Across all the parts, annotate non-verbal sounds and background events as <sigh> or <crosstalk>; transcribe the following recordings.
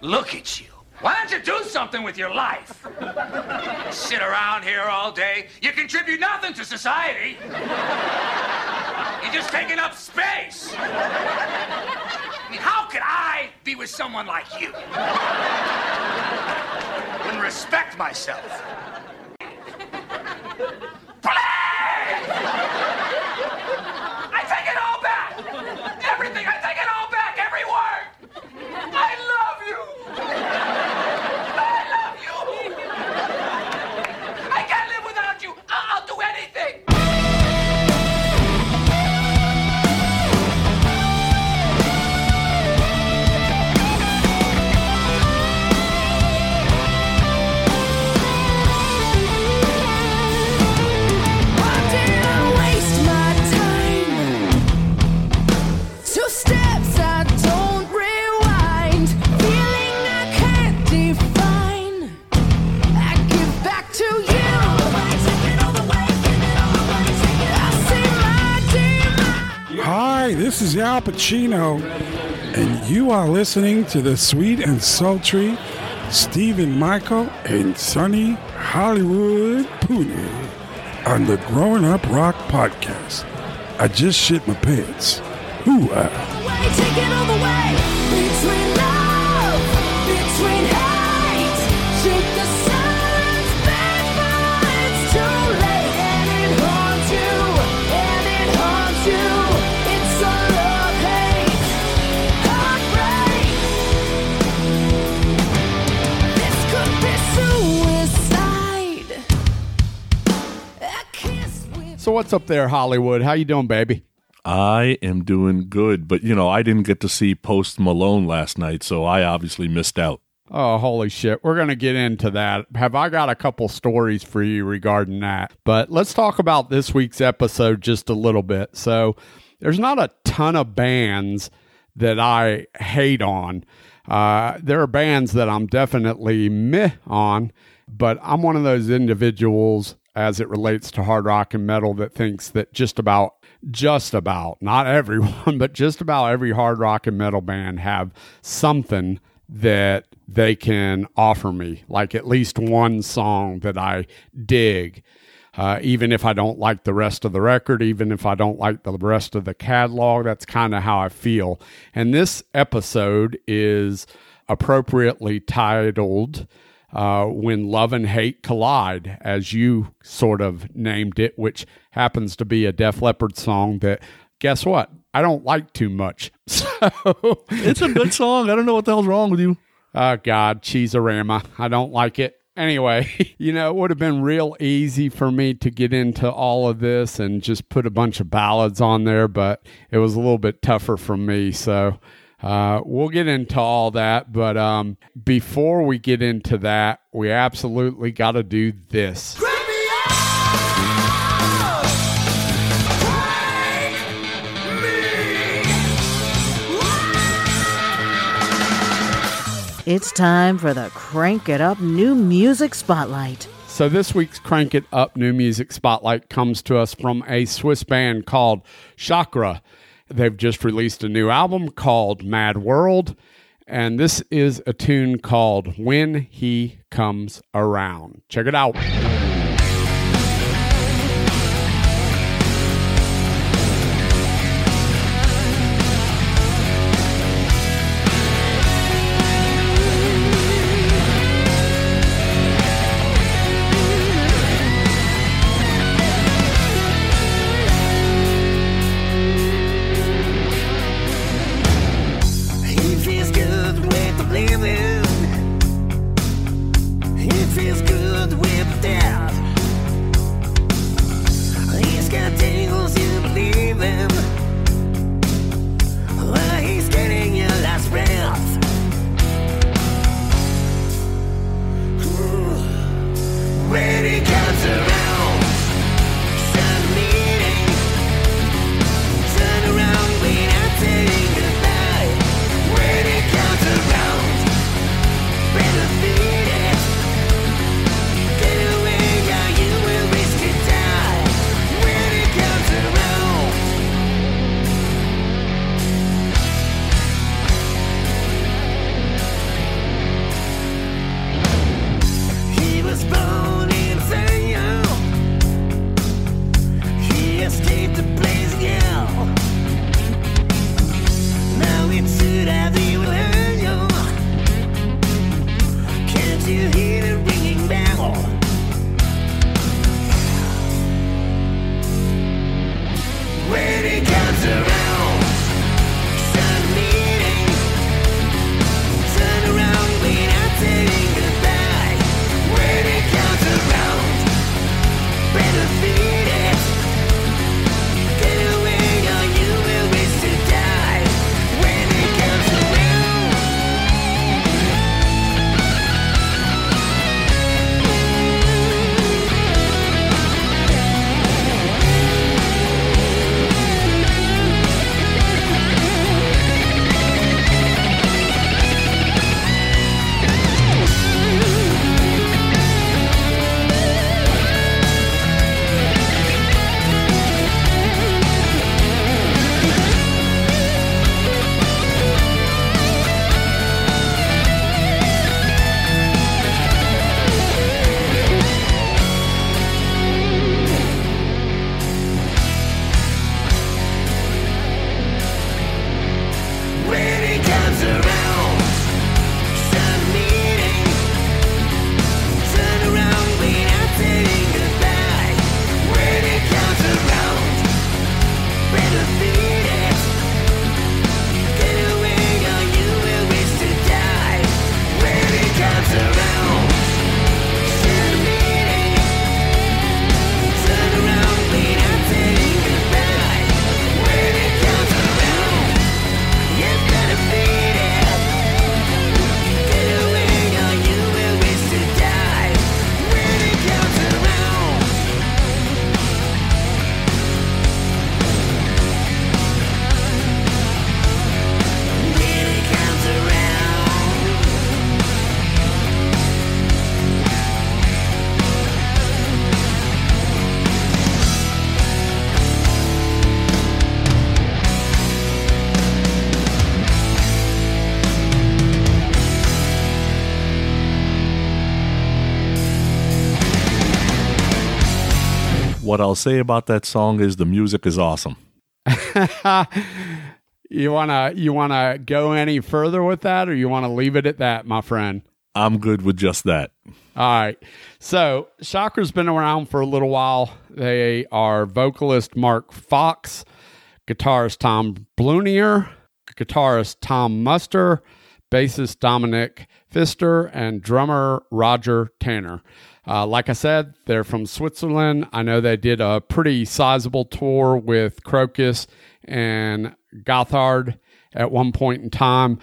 Look at you. Why don't you do something with your life? <laughs> Sit around here all day. You contribute nothing to society. You're just taking up space. I mean, how could I be with someone like you? Wouldn't respect myself. Is Al Pacino, and you are listening to the sweet and sultry Stephen Michael and Sonny Hollywood Pooney on the Growing Up Rock podcast. I just shit my pants. Hoo ah. What's up there, Hollywood? How you doing, baby? I am doing good, but you know, I didn't get to see Post Malone last night, so I obviously missed out. Oh, holy shit. We're going to get into that. Have I got a couple stories for you regarding that? But let's talk about this week's episode just a little bit. So, there's not a ton of bands that I hate on. Uh, there are bands that I'm definitely meh on, but I'm one of those individuals as it relates to hard rock and metal that thinks that just about just about not everyone <laughs> but just about every hard rock and metal band have something that they can offer me like at least one song that i dig. Uh, even if i don't like the rest of the record even if i don't like the rest of the catalog that's kind of how i feel. And this episode is appropriately titled uh, when love and hate collide, as you sort of named it, which happens to be a Def Leppard song that, guess what? I don't like too much. <laughs> So, It's a good song. I don't know what the hell's wrong with you. oh God, Cheeserama. I don't like it. Anyway, <laughs> you know, it would have been real easy for me to get into all of this and just put a bunch of ballads on there, but it was a little bit tougher for me. So, uh, we'll get into all that, but um, before we get into that, we absolutely got to do this. It's time for the Crank It Up New Music Spotlight. So this week's Crank It Up New Music Spotlight comes to us from a Swiss band called Shakra. They've just released a new album called Mad World, and this is a tune called When He Comes Around. Check it out. What I'll say about that song is the music is awesome. <laughs> You wanna you wanna go any further with that, or you want to leave it at that, my friend? I'm good with just that. All right. So Shakra's been around for a little while. They are vocalist Mark Fox, guitarist Tom Blunier, guitarist Tom Muster, bassist Dominic Pfister, and drummer Roger Tanner. Uh, like I said, they're from Switzerland. I know they did a pretty sizable tour with Krokus and Gotthard at one point in time.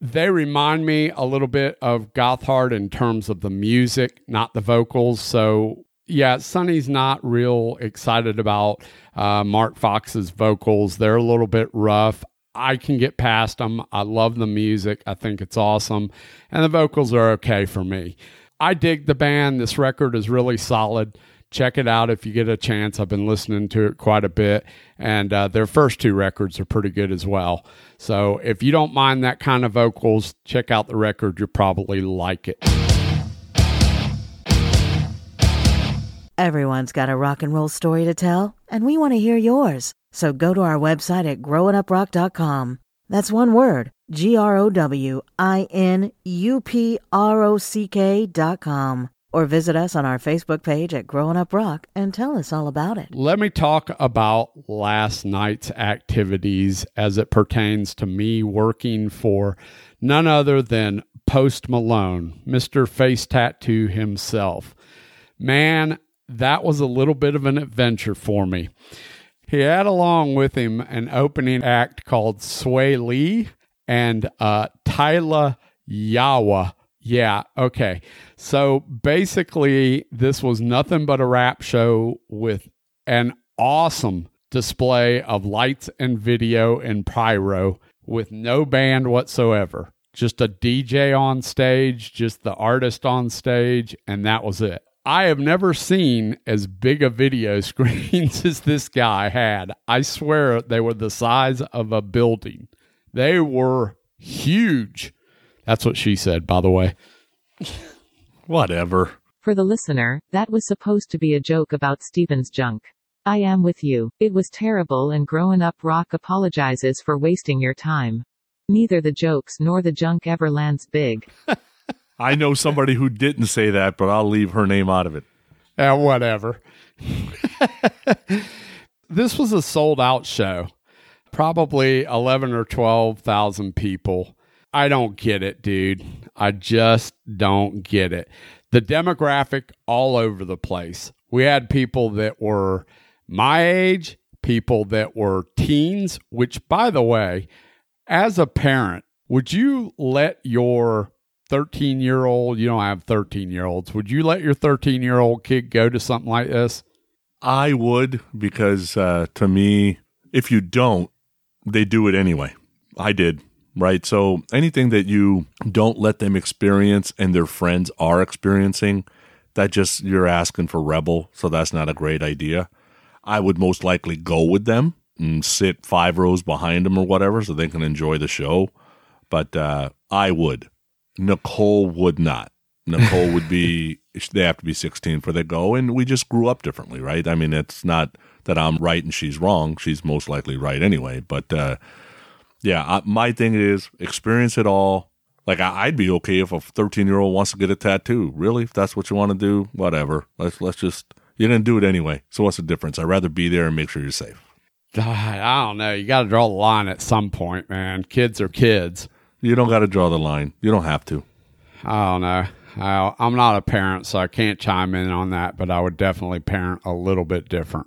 They remind me a little bit of Gotthard in terms of the music, not the vocals. So, yeah, Sonny's not real excited about uh, Mark Fox's vocals. They're a little bit rough. I can get past them. I love the music. I think it's awesome. And the vocals are okay for me. I dig the band. This record is really solid. Check it out if you get a chance. I've been listening to it quite a bit, and uh, their first two records are pretty good as well. So if you don't mind that kind of vocals, check out the record. You'll probably like it. Everyone's got a rock and roll story to tell, and we want to hear yours. So go to our website at growinguprock.com. That's one word G R O W I N U P R O C K dot com. Or visit us on our Facebook page at Growing Up Rock and tell us all about it. Let me talk about last night's activities as it pertains to me working for none other than Post Malone, Mr. Face Tattoo himself. Man, that was a little bit of an adventure for me. He had along with him an opening act called Swae Lee and uh, Tyla Yaweh. Yeah, okay. So basically, this was nothing but a rap show with an awesome display of lights and video and pyro with no band whatsoever. Just a DJ on stage, just the artist on stage, and that was it. I have never seen as big a video <laughs> screens as this guy had. I swear they were the size of a building. They were huge. That's what she said, by the way. <laughs> Whatever. For the listener, that was supposed to be a joke about Steven's junk. I am with you. It was terrible and Growing Up Rock apologizes for wasting your time. Neither the jokes nor the junk ever lands big. <laughs> I know somebody who didn't say that, but I'll leave her name out of it. Yeah, whatever. this was a sold out show. Probably 11 or 12,000 people. I don't get it, dude. I just don't get it. The demographic all over the place. We had people that were my age, people that were teens, which, by the way, as a parent, would you let your 13 year old, you don't have 13 year olds, would you let your 13 year old kid go to something like this? I would because uh, to me, if you don't, they do it anyway. I did, right? So anything that you don't let them experience and their friends are experiencing, that just you're asking for rebel. So that's not a great idea. I would most likely go with them and sit five rows behind them or whatever so they can enjoy the show. But uh, I would. Nicole would not. Nicole would be, <laughs> they have to be 16 for they go. And we just grew up differently, right? I mean, it's not that I'm right and she's wrong. She's most likely right anyway. But uh, yeah, I, my thing is experience it all. Like I, I'd be okay if a 13 year old wants to get a tattoo. Really, if that's what you want to do, whatever. Let's let's just you're gonna do it anyway. So what's the difference? I'd rather be there and make sure you're safe. <laughs> I don't know. You got to draw the line at some point, man. Kids are kids. You don't got to draw the line. You don't have to. I don't know. I, I'm not a parent, so I can't chime in on that, but I would definitely parent a little bit different.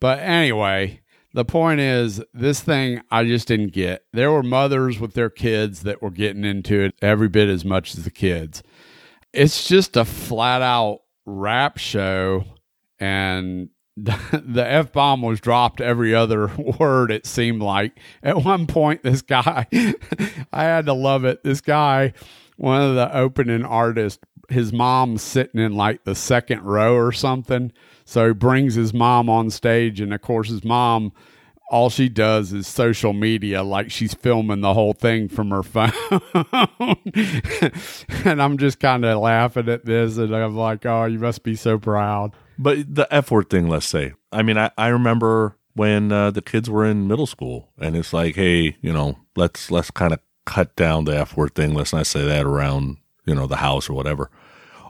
But anyway, the point is, this thing I just didn't get. There were mothers with their kids that were getting into it every bit as much as the kids. It's just a flat out rap show, and the F bomb was dropped every other <laughs> word, it seemed like. At one point, this guy, <laughs> I had to love it. This guy, one of the opening artists, his mom's sitting in like the second row or something. So he brings his mom on stage, and of course, his mom, all she does is social media, like she's filming the whole thing from her <laughs> phone. and I'm just kind of laughing at this, and I'm like, oh, you must be so proud. But the F word thing, let's say. I mean, I, I remember when uh, the kids were in middle school, and it's like, hey, you know, let's let's kind of cut down the F word thing. Let's not say that around, you know, the house or whatever.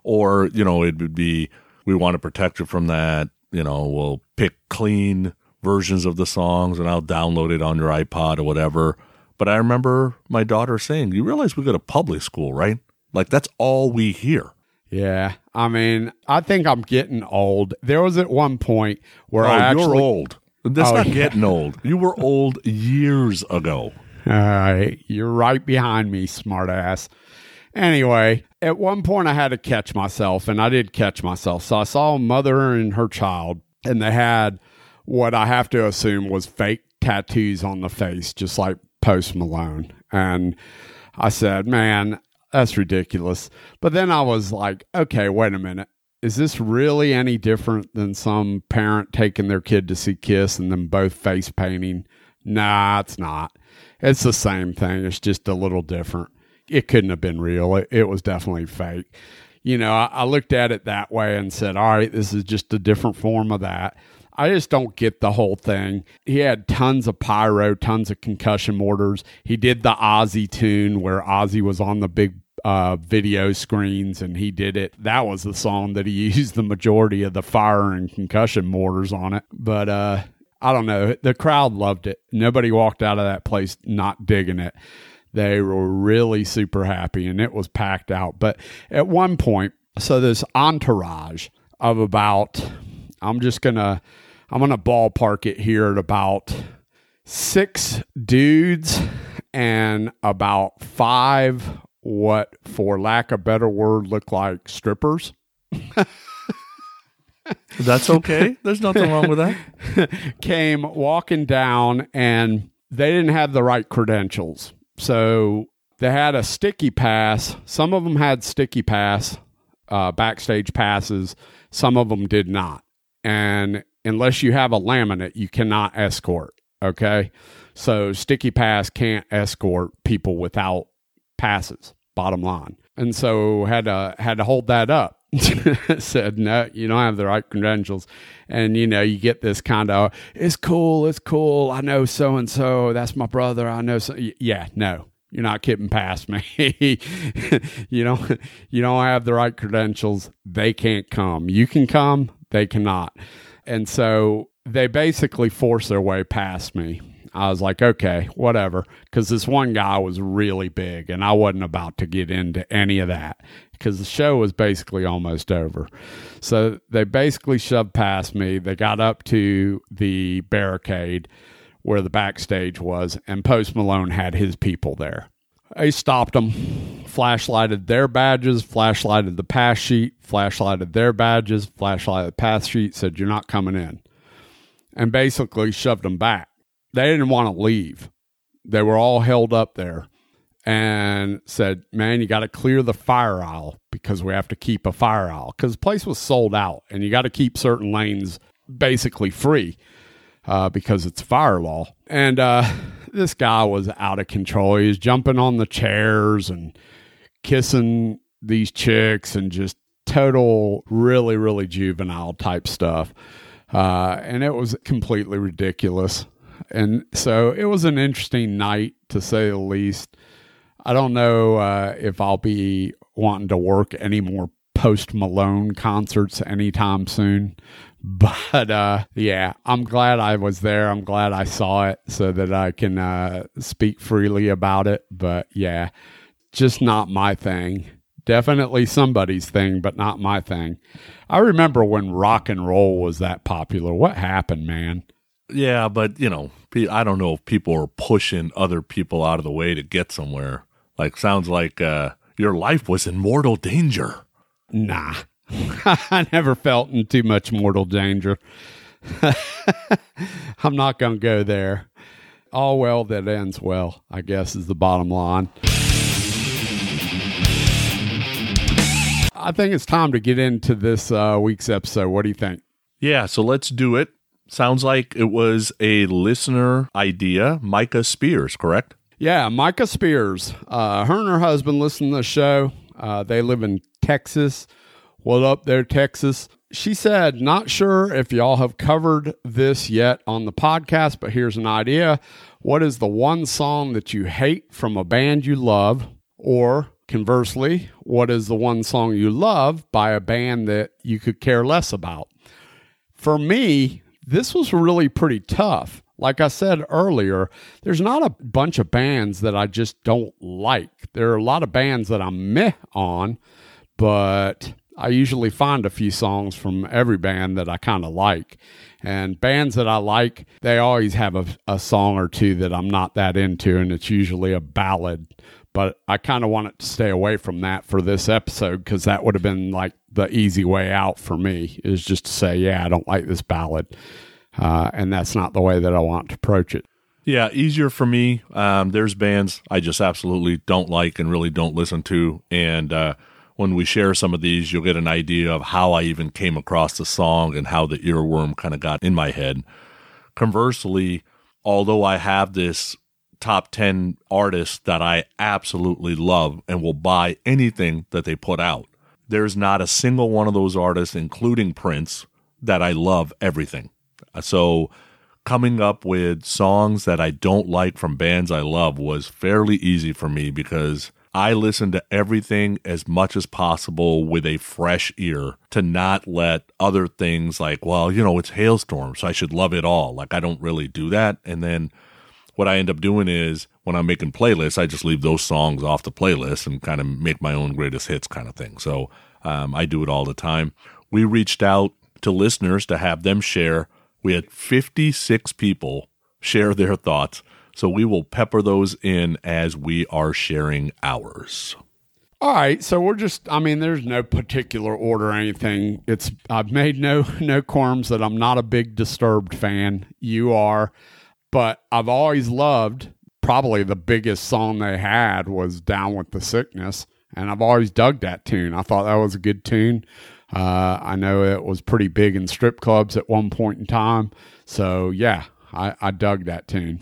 Or you know, it would be we want to protect you from that. You know, we'll pick clean versions of the songs, and I'll download it on your iPod or whatever. But I remember my daughter saying, "You realize we go to public school, right? Like that's all we hear." Yeah. I mean, I think I'm getting old. There was at one point where oh, I actually. you're old. That's Oh, not yeah. getting old. You were old years ago. All right. You're right behind me, smartass. Anyway, at one point I had to catch myself, and I did catch myself. So I saw a mother and her child, and they had what I have to assume was fake tattoos on the face, just like Post Malone. And I said, man, that's ridiculous. But then I was like, okay, wait a minute. Is this really any different than some parent taking their kid to see Kiss and them both face painting? Nah, it's not. It's the same thing. It's just a little different. It couldn't have been real. It, it was definitely fake. You know, I, I looked at it that way and said, all right, this is just a different form of that. I just don't get the whole thing. He had tons of pyro, tons of concussion mortars. He did the Ozzy tune where Ozzy was on the big uh, video screens and he did it. That was the song that he <laughs> used the majority of the fire and concussion mortars on it. But uh, I don't know. The crowd loved it. Nobody walked out of that place not digging it. They were really super happy and it was packed out. But at one point, so this entourage of about, I'm just going to, I'm going to ballpark it here at about six dudes and about five, what, for lack of a better word, look like strippers. <laughs> That's okay. There's nothing wrong with that. <laughs> came walking down and they didn't have the right credentials. So they had a sticky pass. Some of them had sticky pass, uh, backstage passes. Some of them did not. And unless you have a laminate, you cannot escort. Okay. So sticky pass can't escort people without passes, bottom line. And so had to had to hold that up. <laughs> Said no, you don't have the right credentials, and you know you get this kind of it's cool, it's cool. I know so and so. That's my brother. I know. So yeah, no, you're not getting past me. <laughs> you don't you don't have the right credentials. They can't come. You can come. They cannot. And so they basically forced their way past me. I was like, okay, whatever. Because this one guy was really big, and I wasn't about to get into any of that because the show was basically almost over. So they basically shoved past me. They got up to the barricade where the backstage was, and Post Malone had his people there. They stopped them, flashlighted their badges, flashlighted the pass sheet, flashlighted their badges, flashlighted the pass sheet, said, You're not coming in. And basically shoved them back. They didn't want to leave. They were all held up there and said, Man, you got to clear the fire aisle because we have to keep a fire aisle because the place was sold out and you got to keep certain lanes basically free uh, because it's fire law. And uh, this guy was out of control. He was jumping on the chairs and kissing these chicks and just total, really, really juvenile type stuff. Uh, and it was completely ridiculous. And so it was an interesting night to say the least. I don't know uh, if I'll be wanting to work any more post Malone concerts anytime soon. <laughs> But uh, yeah, I'm glad I was there. I'm glad I saw it so that I can uh, speak freely about it. But yeah, just not my thing. Definitely somebody's thing, but not my thing. I remember when rock and roll was that popular. What happened, man? Yeah, but you know, I don't know if people are pushing other people out of the way to get somewhere. Like, sounds like uh, your life was in mortal danger. Nah. <laughs> I never felt in too much mortal danger. <laughs> I'm not going to go there. All well that ends well, I guess, is the bottom line. I think it's time to get into this uh, week's episode. What do you think? Yeah, so let's do it. Sounds like it was a listener idea. Micah Spears, correct? Yeah, Micah Spears. Uh, her and her husband listen to the show. Uh, they live in Texas, What up there, Texas? She said, Not sure if y'all have covered this yet on the podcast, but here's an idea. What is the one song that you hate from a band you love? Or conversely, what is the one song you love by a band that you could care less about? For me, this was really pretty tough. Like I said earlier, there's not a bunch of bands that I just don't like. There are a lot of bands that I'm meh on, but I usually find a few songs from every band that I kind of like. And bands that I like, they always have a, a song or two that I'm not that into, and it's usually a ballad. But I kind of wanted to stay away from that for this episode because that would have been like the easy way out for me is just to say, yeah, I don't like this ballad. Uh, and that's not the way that I want to approach it. Yeah, easier for me. Um, there's bands I just absolutely don't like and really don't listen to. And uh, when we share some of these, you'll get an idea of how I even came across the song and how the earworm kind of got in my head. Conversely, although I have this top 10 artists that I absolutely love and will buy anything that they put out, there's not a single one of those artists, including Prince, that I love everything. So coming up with songs that I don't like from bands I love was fairly easy for me because I listen to everything as much as possible with a fresh ear to not let other things like, well, you know, it's Halestorm, so I should love it all. Like, I don't really do that. And then what I end up doing is when I'm making playlists, I just leave those songs off the playlist and kind of make my own greatest hits kind of thing. So um, I do it all the time. We reached out to listeners to have them share. We had 56 people share their thoughts. So we will pepper those in as we are sharing ours. All right, so we're just I mean there's no particular order or anything. It's I've made no <laughs> no qualms that I'm not a big disturbed fan. You are, but I've always loved probably the biggest song they had was Down with the Sickness, and I've always dug that tune. I thought that was a good tune. Uh, I know it was pretty big in strip clubs at one point in time. So yeah, I, I dug that tune.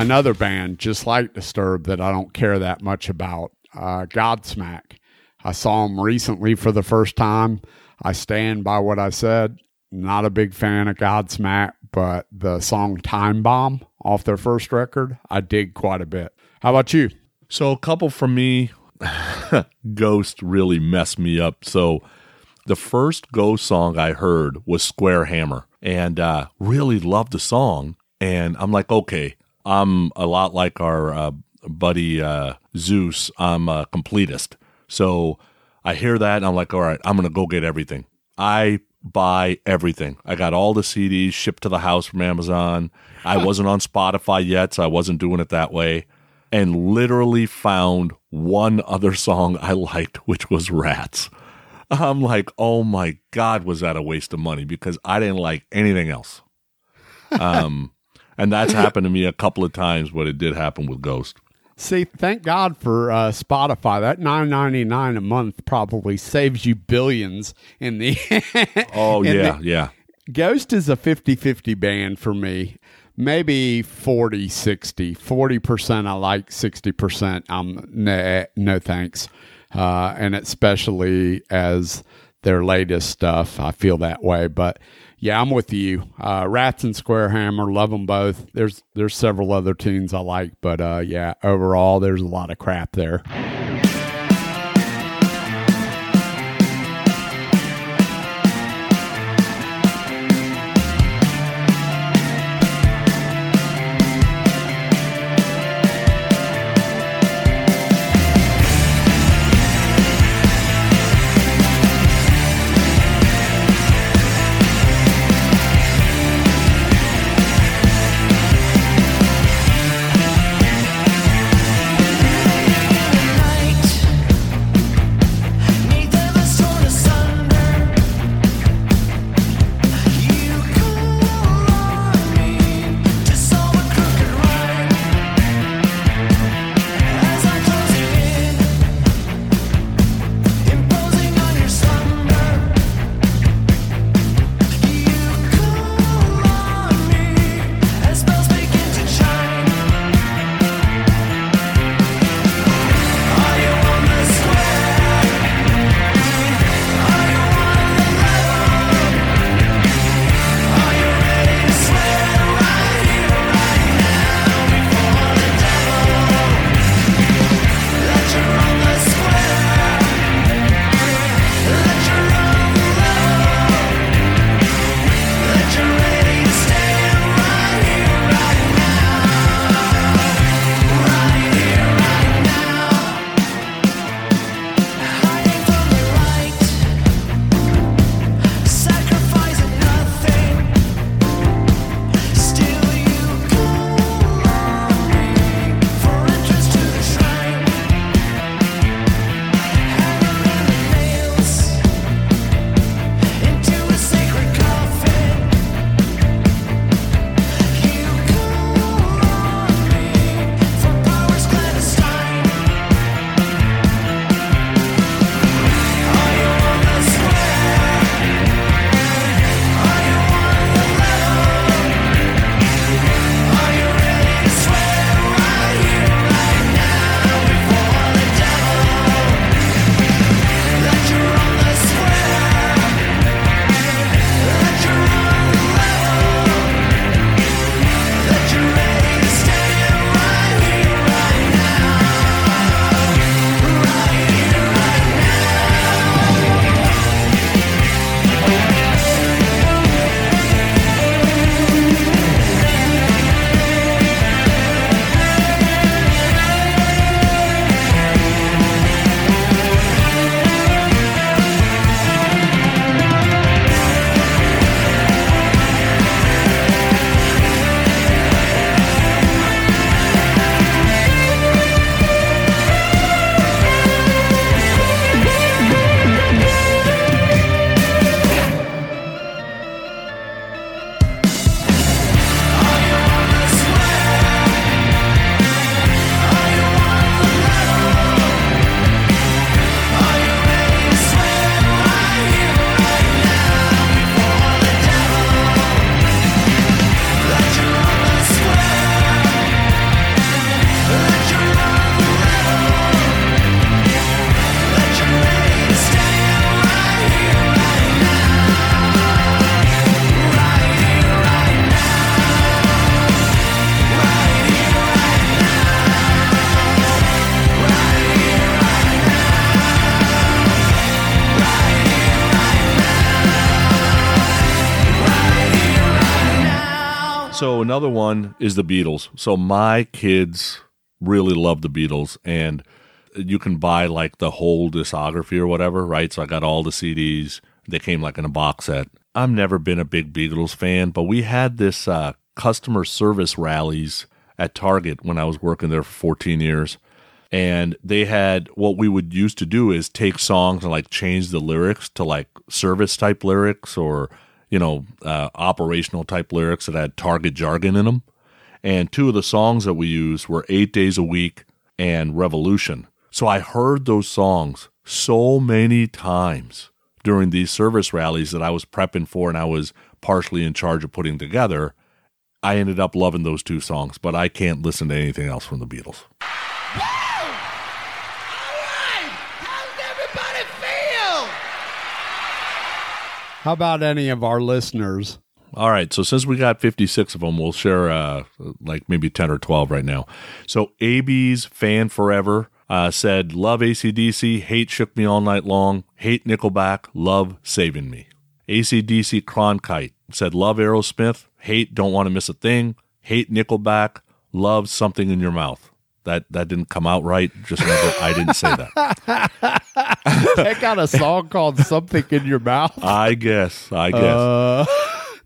Another band just like Disturbed that I don't care that much about, uh, Godsmack. I saw them recently for the first time. I stand by what I said. Not a big fan of Godsmack, but the song Time Bomb off their first record, I dig quite a bit. How about you? So a couple from me. <laughs> Ghost really messed me up. So the first Ghost song I heard was Square Hammer, and uh, really loved the song. And I'm like, okay, I'm a lot like our uh, buddy uh, Zeus. I'm a completist. So I hear that, and I'm like, all right, I'm gonna go get everything. I buy everything. I got all the CDs shipped to the house from Amazon. I <laughs> wasn't on Spotify yet, so I wasn't doing it that way. And literally found one other song I liked, which was Rats. I'm like, oh my God, was that a waste of money? Because I didn't like anything else. <laughs> Um, and that's happened to me a couple of times, but it did happen with Ghost. See, thank God for uh, Spotify. That nine ninety nine a month probably saves you billions in the. <laughs> Oh, in yeah, the- yeah. Ghost is a 50-50 band for me. Maybe 40 60. 40% I like, 60% I'm nah, no thanks. Uh, and especially as their latest stuff, I feel that way. But yeah, I'm with you. Uh, Rats and Square Hammer, love them both. There's there's several other tunes I like, but uh, yeah, overall there's a lot of crap there. Another one is the Beatles. So my kids really love the Beatles and you can buy like the whole discography or whatever, right? So I got all the CDs. They came like in a box set. I've never been a big Beatles fan, but we had this uh, customer service rallies at Target when I was working there for 14 years. And they had what we would used to do is take songs and like change the lyrics to like service type lyrics or, you know, uh, operational type lyrics that had Target jargon in them. And two of the songs that we used were Eight Days a Week and Revolution. So I heard those songs so many times during these service rallies that I was prepping for and I was partially in charge of putting together. I ended up loving those two songs, but I can't listen to anything else from the Beatles. How about any of our listeners? All right, so since we got 56 of them, we'll share uh, like maybe 10 or 12 right now. So AB's Fan Forever uh, said, Love ACDC, hate Shook Me All Night Long, hate Nickelback, love Saving Me. ACDC Cronkite said, Love Aerosmith, hate Don't Want to Miss a Thing, hate Nickelback, love Something in Your Mouth. That, that didn't come out right. Just remember, I didn't say that. They got a song called Something in Your Mouth. I guess. I guess. Uh,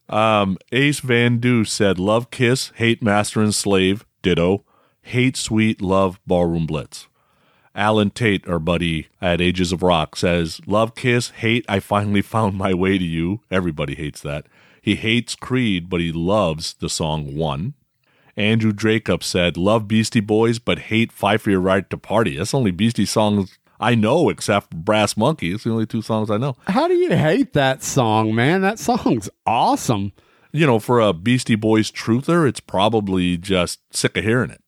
Um, Ace Van Doo said, "Love Kiss, hate Master and Slave, ditto. Hate Sweet, love Ballroom Blitz." Alan Tate, our buddy at Ages of Rock, says, "Love Kiss, hate I finally found my way to you." Everybody hates that. He hates Creed, but he loves the song One. Andrew Jacob said, "Love Beastie Boys, but hate Fight for Your Right to Party." That's only Beastie songs I know, except Brass Monkey. It's the only two songs I know. how do you hate that song, man? That song's awesome. you know, for a Beastie Boys truther, it's probably just sick of hearing it.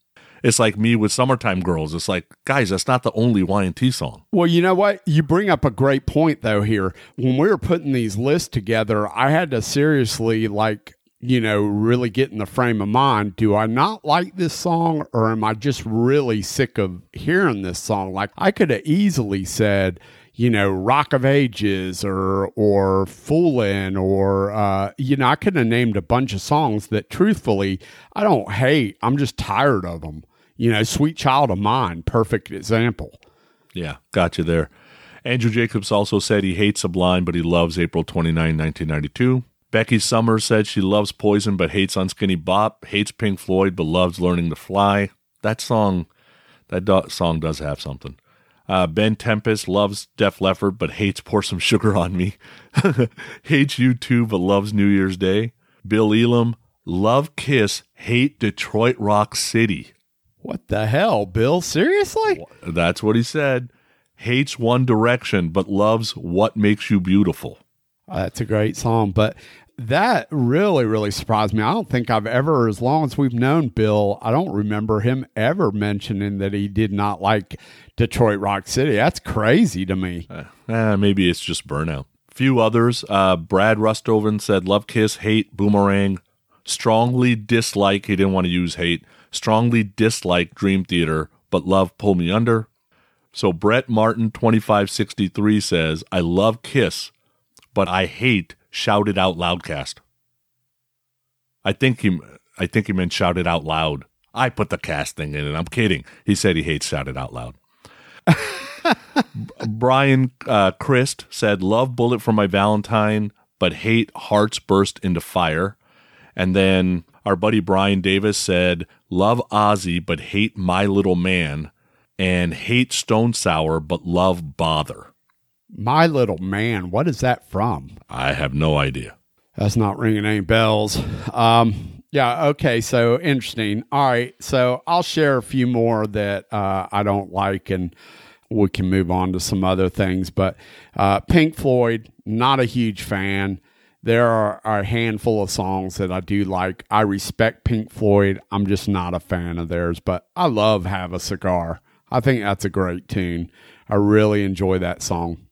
It's like me with Summertime Girls. It's like, guys, that's not the only Y&T song. Well, you know what? You bring up a great point though here. When we were putting these lists together, I had to seriously like, you know, really get in the frame of mind. Do I not like this song or am I just really sick of hearing this song? Like I could have easily said, you know, Rock of Ages or or Foolin' or uh, you know, I could have named a bunch of songs that truthfully I don't hate. I'm just tired of them. You know, Sweet Child of Mine, perfect example. Yeah, got you there. Andrew Jacobs also said he hates Sublime, but he loves April 29, 1992. Becky Summers said she loves Poison, but hates Unskinny Bop, hates Pink Floyd, but loves Learning to Fly. That song, that do- song does have something. Uh, ben Tempest loves Def Leppard, but hates Pour Some Sugar on Me. <laughs> hates U2, but loves New Year's Day. Bill Elam, love Kiss, hate Detroit Rock City. What the hell, Bill? Seriously? That's what he said. Hates One Direction, but loves What Makes You Beautiful. Uh, That's a great song, but that really, really surprised me. I don't think I've ever, as long as we've known Bill, I don't remember him ever mentioning that he did not like Detroit Rock City. That's crazy to me. Eh, maybe it's just burnout. Few others. Uh, Brad Rustoven said, Love Kiss, hate Boomerang. Strongly dislike, he didn't want to use hate. Strongly dislike Dream Theater, but love Pull Me Under. So Brett Martin 2563 says, I love Kiss, but I hate shouted Out Loudcast. I think he I think he meant shouted out loud. I put the cast thing in and I'm kidding. He said he hates shouted out loud. <laughs> Brian uh, Christ said, Love Bullet for my Valentine, but hate Hearts Burst into Fire. And then our buddy Brian Davis said, Love Ozzy, but hate My Little Man. And hate Stone Sour, but love Bother. My Little Man, what is that from? I have no idea. That's not ringing any bells. Um, yeah, okay, so interesting. All right, so I'll share a few more that uh, I don't like, and we can move on to some other things. But uh, Pink Floyd, not a huge fan. There are, are a handful of songs that I do like. I respect Pink Floyd. I'm just not a fan of theirs, but I love Have a Cigar. I think that's a great tune. I really enjoy that song.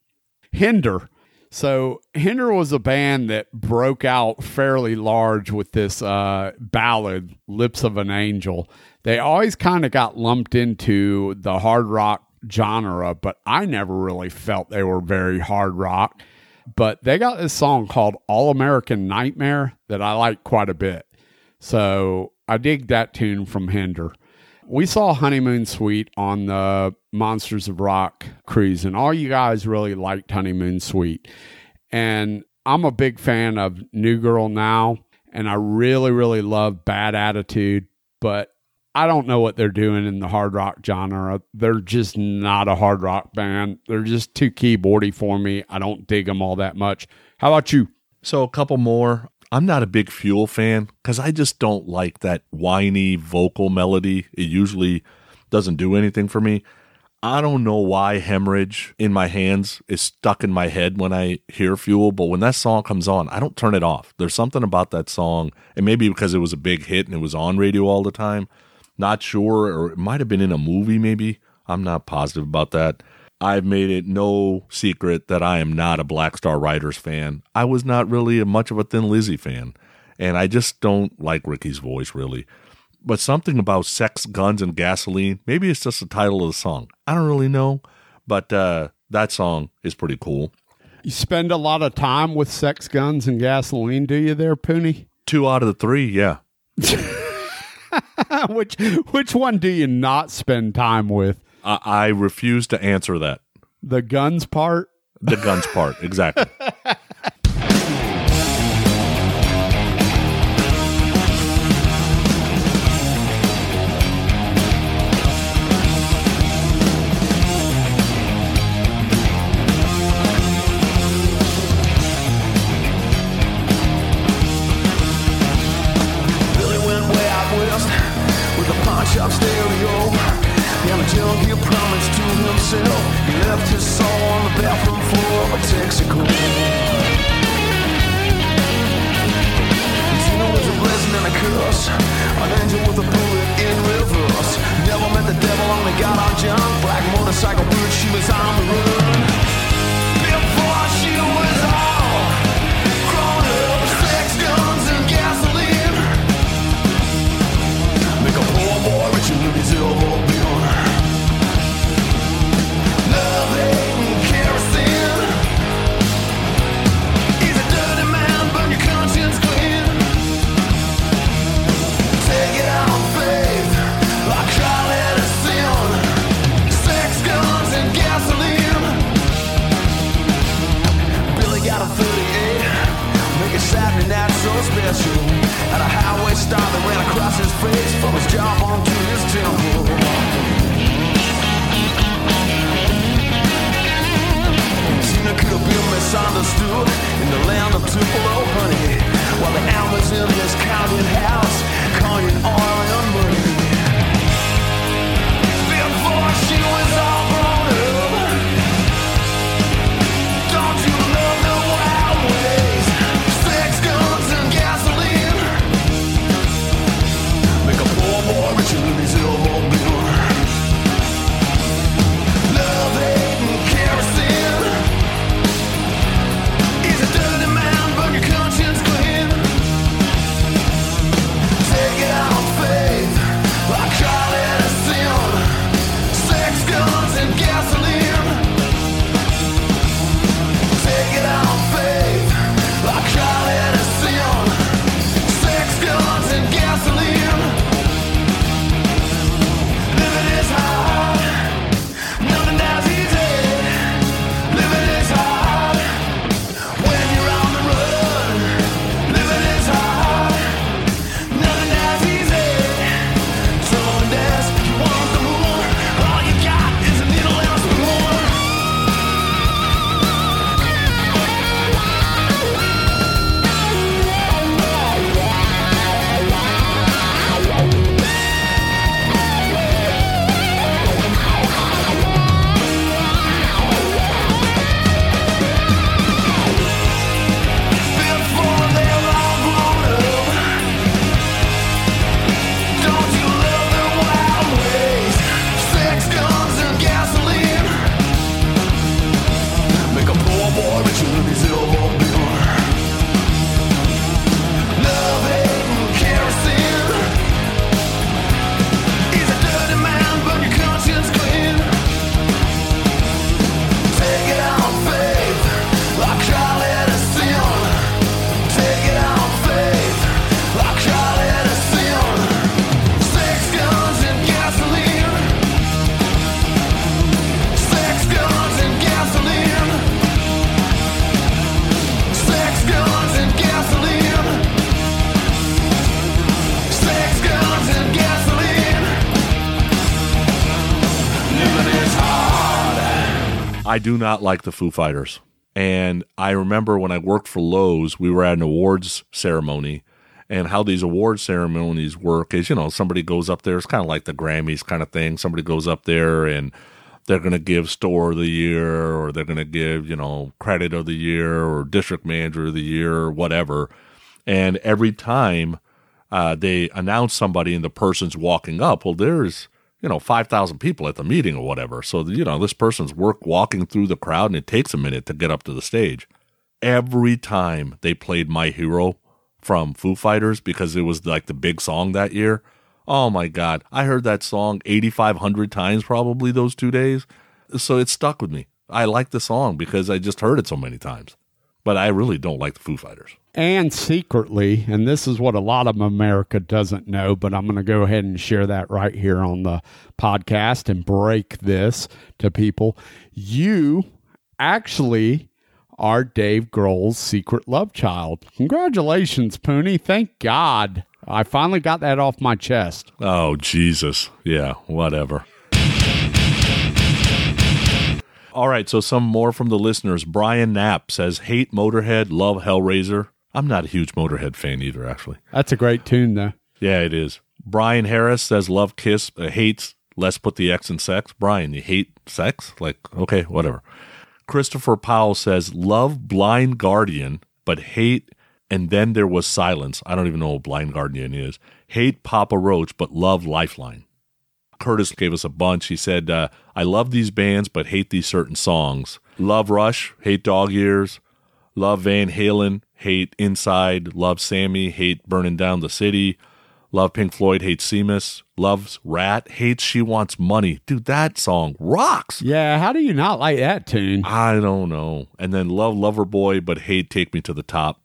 Hinder. So Hinder was a band that broke out fairly large with this uh, ballad, "Lips of an Angel." They always kind of got lumped into the hard rock genre, but I never really felt they were very hard rock. But they got this song called "All American Nightmare" that I like quite a bit. So I dig that tune from Hinder. We saw Honeymoon Suite on the Monsters of Rock cruise, and all you guys really liked Honeymoon Suite. And I'm a big fan of New Girl Now, and I really, really love Bad Attitude, but I don't know what they're doing in the hard rock genre. They're just not a hard rock band. They're just too keyboardy for me. I don't dig them all that much. How about you? So a couple more. I'm not a big Fuel fan because I just don't like that whiny vocal melody. It usually doesn't do anything for me. I don't know why hemorrhage in my hands is stuck in my head when I hear Fuel, but when that song comes on, I don't turn it off. There's something about that song, and maybe because it was a big hit and it was on radio all the time. Not sure, or it might have been in a movie, maybe. I'm not positive about that. I've made it no secret that I am not a Black Star Riders fan. I was not really a much of a Thin Lizzy fan, and I just don't like Ricky's voice really. But something about sex, guns, and gasoline, maybe it's just the title of the song. I don't really know, but uh, that song is pretty cool. You spend a lot of time with sex, guns, and gasoline, do you there, Pooney? Two out of the three, yeah. <laughs> which which one do you not spend time with? I, I refuse to answer that. The guns part? The guns part, exactly. <laughs> himself, he left his soul on the bathroom floor of a Texaco. Do not like the Foo Fighters. And I remember when I worked for Lowe's, we were at an awards ceremony. And how these award ceremonies work is, you know, somebody goes up there. It's kind of like the Grammys kind of thing. Somebody goes up there and they're going to give store of the year or they're going to give, you know, credit of the year or district manager of the year or whatever. And every time uh, they announce somebody and the person's walking up, well, there's, you know, 5,000 people at the meeting or whatever. So, you know, this person's work walking through the crowd and it takes a minute to get up to the stage. Every time they played My Hero from Foo Fighters because it was like the big song that year. Oh my God. I heard that song 8,500 times probably those two days. So it stuck with me. I like the song because I just heard it so many times. But I really don't like the Foo Fighters. And secretly, and this is what a lot of America doesn't know, but I'm going to go ahead and share that right here on the podcast and break this to people. You actually are Dave Grohl's secret love child. Congratulations, Pooney. Thank God. I finally got that off my chest. Oh, Jesus. Yeah, whatever. All right, so some more from the listeners. Brian Knapp says, hate Motorhead, love Hellraiser. I'm not a huge Motorhead fan either, actually. That's a great tune, though. Yeah, it is. Brian Harris says, love Kiss, uh, hates, let's put the X in sex. Brian, you hate sex? Like, okay, whatever. Christopher Powell says, love Blind Guardian, but hate, and then there was silence. I don't even know what Blind Guardian is. Hate Papa Roach, but love Lifeline. Curtis gave us a bunch. He said, uh, I love these bands, but hate these certain songs. Love Rush, hate Dog Years. Love Van Halen, hate Inside. Love Sammy, hate Burning Down the City. Love Pink Floyd, hate Seamus. Loves Ratt, hates She Wants Money. Dude, that song rocks. Yeah, how do you not like that tune? I don't know. And then Love Loverboy, but hate Take Me to the Top.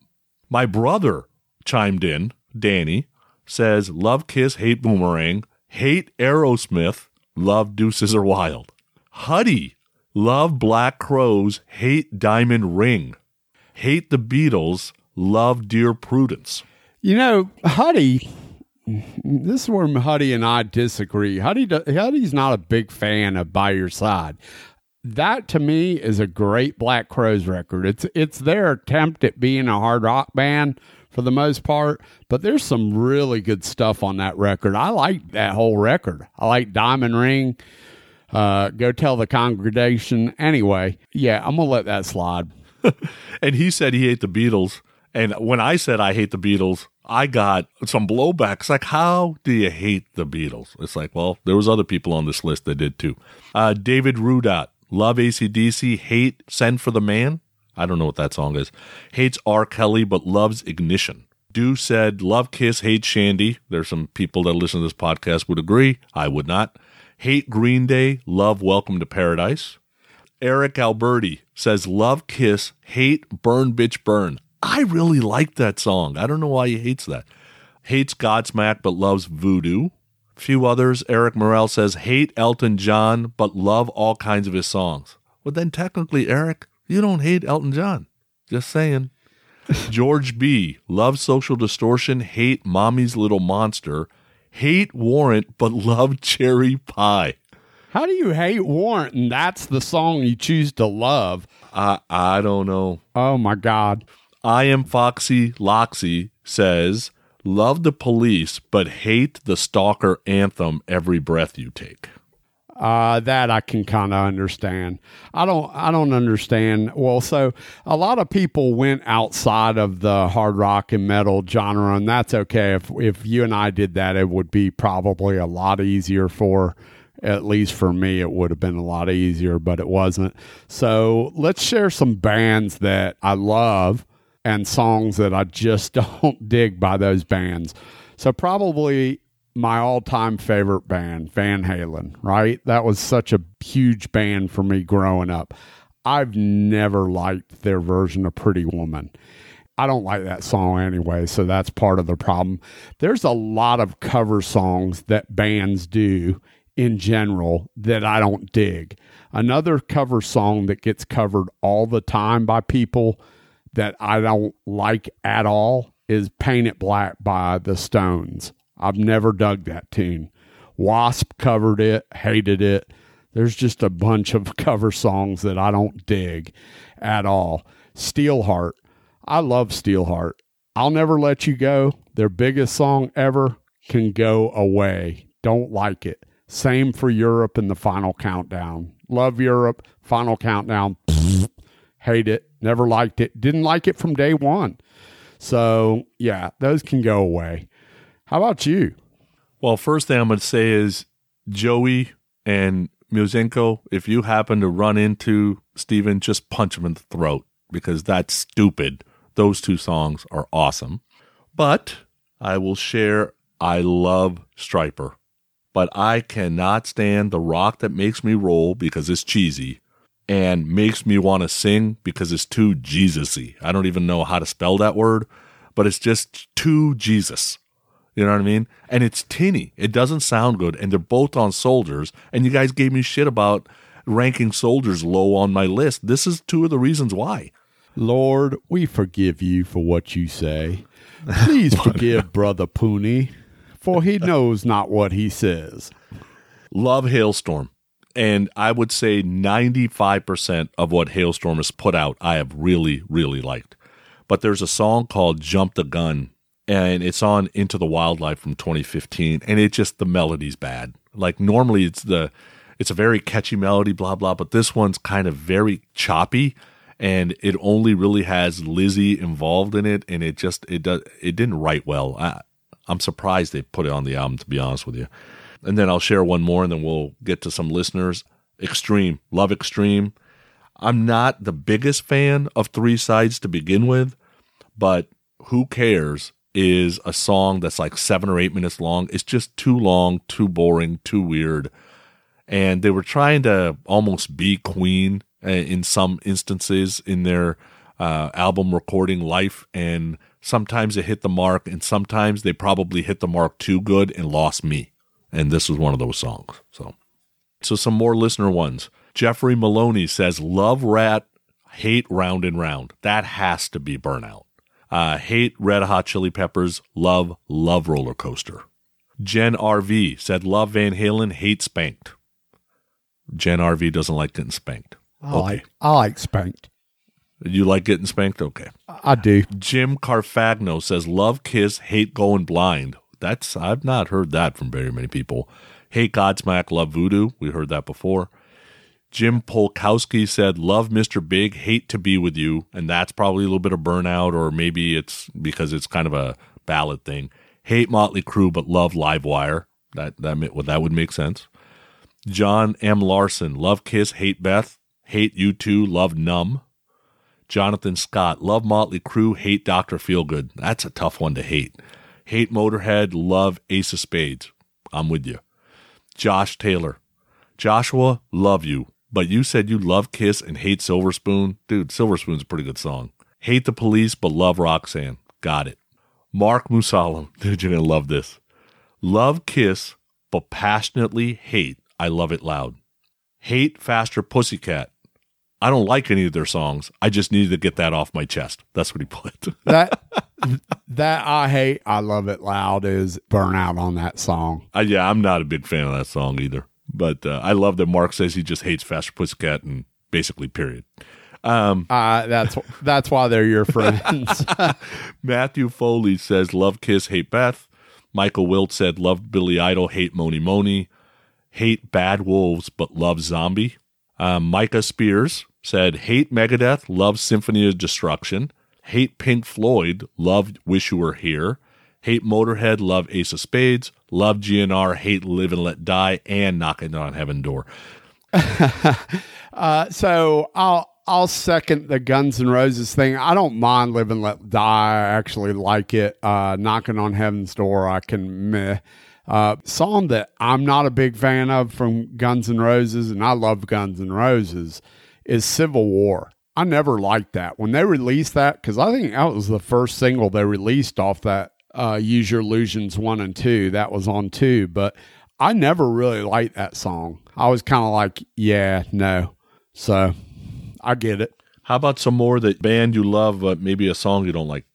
My brother chimed in, Danny, says Love Kiss, hate Boomerang, hate Aerosmith, love Deuces Are Wild. Huddy, love Black Crowes, hate Diamond Ring, hate the Beatles, love Dear Prudence. You know, Huddy, this is where Huddy and I disagree. Huddy, Huddy's not a big fan of By Your Side. That to me is a great Black Crowes record. It's it's their attempt at being a hard rock band for the most part, but there's some really good stuff on that record. I like that whole record. I like Diamond Ring. Uh, go tell the congregation. Anyway, yeah, I'm gonna let that slide. <laughs> And he said he hate the Beatles. And when I said I hate the Beatles, I got some blowback. It's like, how do you hate the Beatles? It's like, well, there was other people on this list that did too. Uh, David Rudot, love ACDC, hate Send for the Man. I don't know what that song is. Hates R. Kelly, but loves Ignition. Do said, love Kiss, hate Shandi. There's some people that listen to this podcast would agree. I would not. Hate Green Day, love Welcome to Paradise. Eric Alberti says, Love Kiss, hate Burn Bitch Burn. I really like that song. I don't know why he hates that. Hates Godsmack, but loves Voodoo. Few others. Eric Morel says, Hate Elton John, but love all kinds of his songs. Well, then technically, Eric, you don't hate Elton John. Just saying. George B. Love Social Distortion, hate Mommy's Little Monster, hate Warrant, but love Cherry Pie. How do you hate Warrant and that's the song you choose to love? I I don't know. Oh my God. I am Foxy Loxy says, love the police, but hate the stalker anthem every breath you take. Uh, that I can kind of understand. I don't. I don't understand. Well, so a lot of people went outside of the hard rock and metal genre, and that's okay. If if you and I did that, it would be probably a lot easier for. At least for me, it would have been a lot easier, but it wasn't. So let's share some bands that I love and songs that I just <laughs> don't dig by those bands. So probably my all-time favorite band, Van Halen, right? That was such a huge band for me growing up. I've never liked their version of Pretty Woman. I don't like that song anyway, so that's part of the problem. There's a lot of cover songs that bands do in general that I don't dig. Another cover song that gets covered all the time by people that I don't like at all is Paint It Black by the Stones. I've never dug that tune. Wasp covered it, hated it. There's just a bunch of <laughs> cover songs that I don't dig at all. Steelheart. I love Steelheart. I'll Never Let You Go, their biggest song ever, can go away. Don't like it. Same for Europe in the final countdown. Love Europe, final countdown. <laughs> Hate it. Never liked it. Didn't like it from day one. So, yeah, those can go away. How about you? Well, first thing I'm going to say is Joey and Musenko, if you happen to run into Steven, just punch him in the throat because that's stupid. Those two songs are awesome. But I will share I love Stryper, but I cannot stand the rock that makes me roll because it's cheesy and makes me want to sing because it's too Jesus-y. I don't even know how to spell that word, but it's just too Jesus. You know what I mean? And it's tinny. It doesn't sound good. And they're both on soldiers. And you guys gave me shit about ranking soldiers low on my list. This is two of the reasons why. Lord, we forgive you for what you say. Please <laughs> forgive Brother Pooney, for he knows not what he says. Love Halestorm. And I would say 95% of what Halestorm has put out, I have really, really liked. But there's a song called Jump the Gun, and it's on Into the Wildlife from 2015, and it just, the melody's bad. Like normally it's the, it's a very catchy melody, blah, blah, but this one's kind of very choppy and it only really has Lzzy involved in it, and it just it does it didn't write well. I, I'm surprised they put it on the album, to be honest with you. And then I'll share one more, and then we'll get to some listeners. Extreme, love Extreme. I'm not the biggest fan of Three Sides to begin with, but who cares? Is a song that's like seven or eight minutes long. It's just too long, too boring, too weird. And they were trying to almost be Queen uh, in some instances in their uh, album recording life, and sometimes they hit the mark, and sometimes they probably hit the mark too good and lost me. And this was one of those songs. So, so some more listener ones. Jeffrey Maloney says, "Love Ratt, hate Round and Round. That has to be Burnout. Uh, hate Red Hot Chili Peppers. Love Love Roller Coaster." Jen RV said, "Love Van Halen, hate Spanked." Jen RV doesn't like getting spanked. I like I like spanked. You like getting spanked? Okay. I do. Jim Carfagno says, "Love Kiss, hate Going Blind." That's I've not heard that from very many people. Hate Godsmack, love Voodoo. We heard that before. Jim Polkowski said, "Love Mr. Big, hate to be with you," and that's probably a little bit of burnout, or maybe it's because it's kind of a ballad thing. Hate Motley Crue, but love Livewire. That that well, that would make sense. John M. Larson, love Kiss, hate Beth, hate you two, love Numb. Jonathan Scott, love Motley Crue, hate Dr. Feelgood. That's a tough one to hate. Hate Motorhead, love Ace of Spades. I'm with you. Josh Taylor, Joshua, love you, but you said you love Kiss and hate Silver Spoon. Dude, Silver Spoon's a pretty good song. Hate the police, but love Roxanne. Got it. Mark Musalam, <laughs> dude, you're gonna love this. Love Kiss, but passionately hate I Love It Loud. Hate Faster Pussycat. I don't like any of their songs. I just needed to get that off my chest. That's what he put. <laughs> That that I hate, I love it loud is burnout on that song. Uh, yeah, I'm not a big fan of that song either. But uh, I love that Mark says he just hates Faster Pussycat and basically period. Um, Uh, that's that's why they're your friends. <laughs> <laughs> Matthew Foley says love Kiss, hate Beth. Michael Wilt said love Billy Idol, hate Mony Mony. Hate Bad Wolves, but love Zombie. Um, Micah Spears said hate Megadeth, love Symphony of Destruction. Hate Pink Floyd, love Wish You Were Here. Hate Motorhead, love Ace of Spades. Love GNR, hate Live and Let Die, and Knocking on Heaven Door. <laughs> Uh, so I'll I'll second the Guns N' Roses thing. I don't mind Live and Let Die. I actually like it. Uh, Knocking on Heaven's Door, I can meh. Uh, song that I'm not a big fan of from Guns N' Roses, and I love Guns N' Roses, is Civil War. I never liked that when they released that because I think that was the first single they released off that uh, Use Your Illusions one and two. That was on two, but I never really liked that song. I was kind of like, yeah, no. So I get it. How about some more that band you love, but maybe a song you don't like?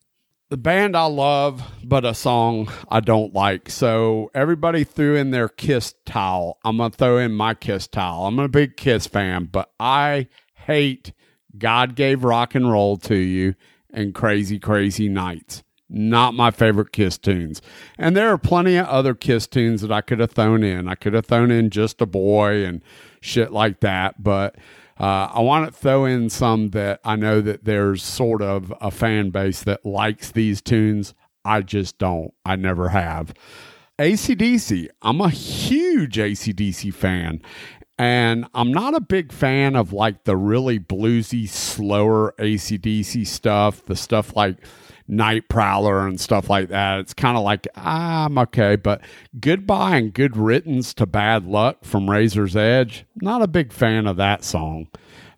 the band I love, but a song I don't like. So everybody threw in their Kiss towel. I'm gonna throw in my Kiss towel. I'm a big Kiss fan, but I hate God gave rock and roll to you and Crazy Crazy Nights. Not my favorite Kiss tunes. And there are plenty of other Kiss tunes that I could have thrown in. I could have thrown in Just a Boy and shit like that, but uh, I want to throw in some that I know that there's sort of a fan base that likes these tunes. I just don't. I never have. ACDC. I'm a huge ACDC fan. And I'm not a big fan of like the really bluesy, slower ACDC stuff, the stuff like Night Prowler and stuff like that. It's kind of like, ah, I'm okay. But Goodbye and Good Riddance to Bad Luck from Razor's Edge, not a big fan of that song.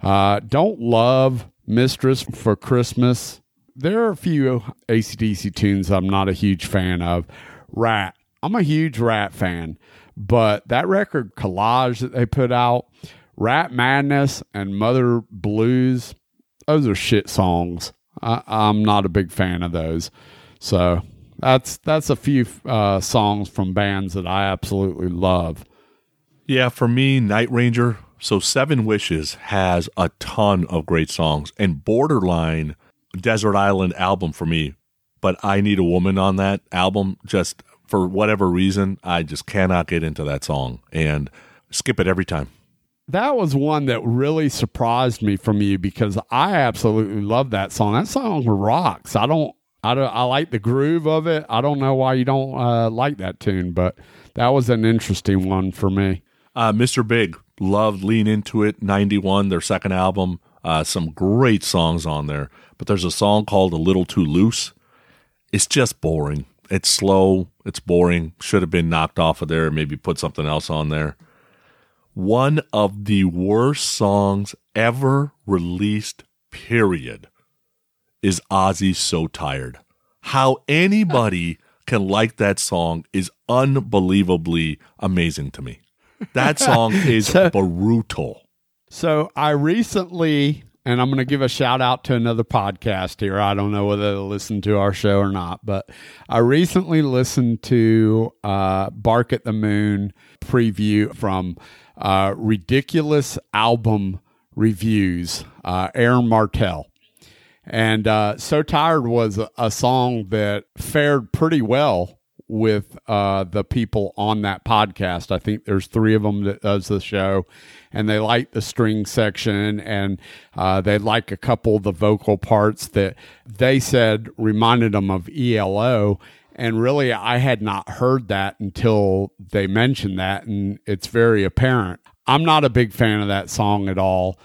Uh, don't love Mistress for Christmas. There are a few ACDC tunes I'm not a huge fan of. Ratt. I'm a huge Ratt fan, but that record collage that they put out, Ratt Madness and Mother Blues, those are shit songs. I, I'm not a big fan of those. So that's that's a few uh, songs from bands that I absolutely love. Yeah, for me, Night Ranger. So Seven Wishes has a ton of great songs, and Borderline, Desert Island album for me. But I Need a Woman on that album, just for whatever reason, I just cannot get into that song and skip it every time. That was one that really surprised me from you because I absolutely love that song. That song rocks. I don't, I don't, I like the groove of it. I don't know why you don't uh, like that tune, but that was an interesting one for me. Uh, Mr. Big, loved Lean Into It, 91, their second album. Uh, some great songs on there, but there's a song called A Little Too Loose. It's just boring. It's slow. It's boring. Should have been knocked off of there. Maybe put something else on there. One of the worst songs ever released, period, is Ozzy's So Tired. How anybody can like that song is unbelievably amazing to me. That <laughs> song is So- brutal. So I recently, and I'm going to give a shout out to another podcast here. I don't know whether they'll listen to our show or not, but I recently listened to uh, Bark at the Moon preview from uh, Ridiculous Album Reviews, uh, Aaron Martell. And uh, So Tired was a, song that fared pretty well with uh, the people on that podcast. I think there's three of them that does the show, and they like the string section, and uh, they like a couple of the vocal parts that they said reminded them of ELO. And really, I had not heard that until they mentioned that, and it's very apparent. I'm not a big fan of that song at all.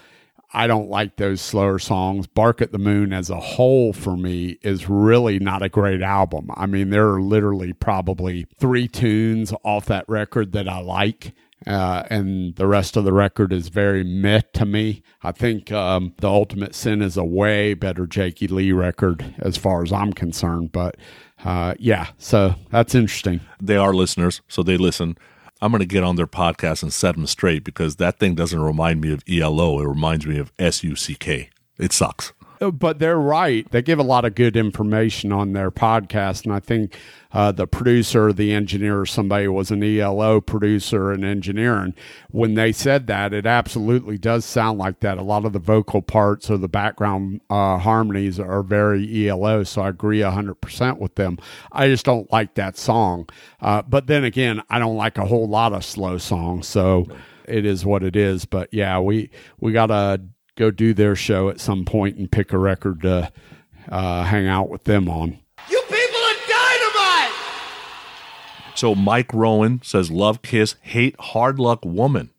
I don't like those slower songs. Bark at the Moon as a whole for me is really not a great album. I mean, there are literally probably three tunes off that record that I like. Uh, and the rest of the record is very meh to me. I think um, The Ultimate Sin is a way better Jakey Lee record as far as I'm concerned. But uh, yeah, so that's interesting. They are listeners, so they listen. I'm going to get on their podcast and set them straight because that thing doesn't remind me of ELO. It reminds me of SUCK. It sucks. Uh, But they're right. They give a lot of good information on their podcast. And I think uh, the producer, the engineer, or somebody was an ELO producer and engineer. And when they said that, it absolutely does sound like that. A lot of the vocal parts or the background uh, harmonies are very ELO. So I agree 100% with them. I just don't like that song. Uh, but then again, I don't like a whole lot of slow songs. So it is what it is. But yeah, we, we got to go do their show at some point and pick a record to uh, hang out with them on. You people are dynamite! So Mike Rowan says, Love Kiss, hate Hard Luck Woman.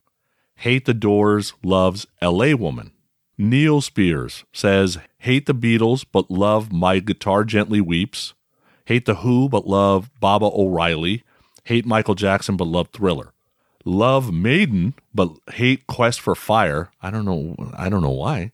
Hate the Doors, loves LA Woman. Neil Spears says, Hate the Beatles, but love My Guitar Gently Weeps. Hate the Who, but love Baba O'Riley. Hate Michael Jackson, but love Thriller. Love Maiden, but hate Quest for Fire. I don't know. I don't know why.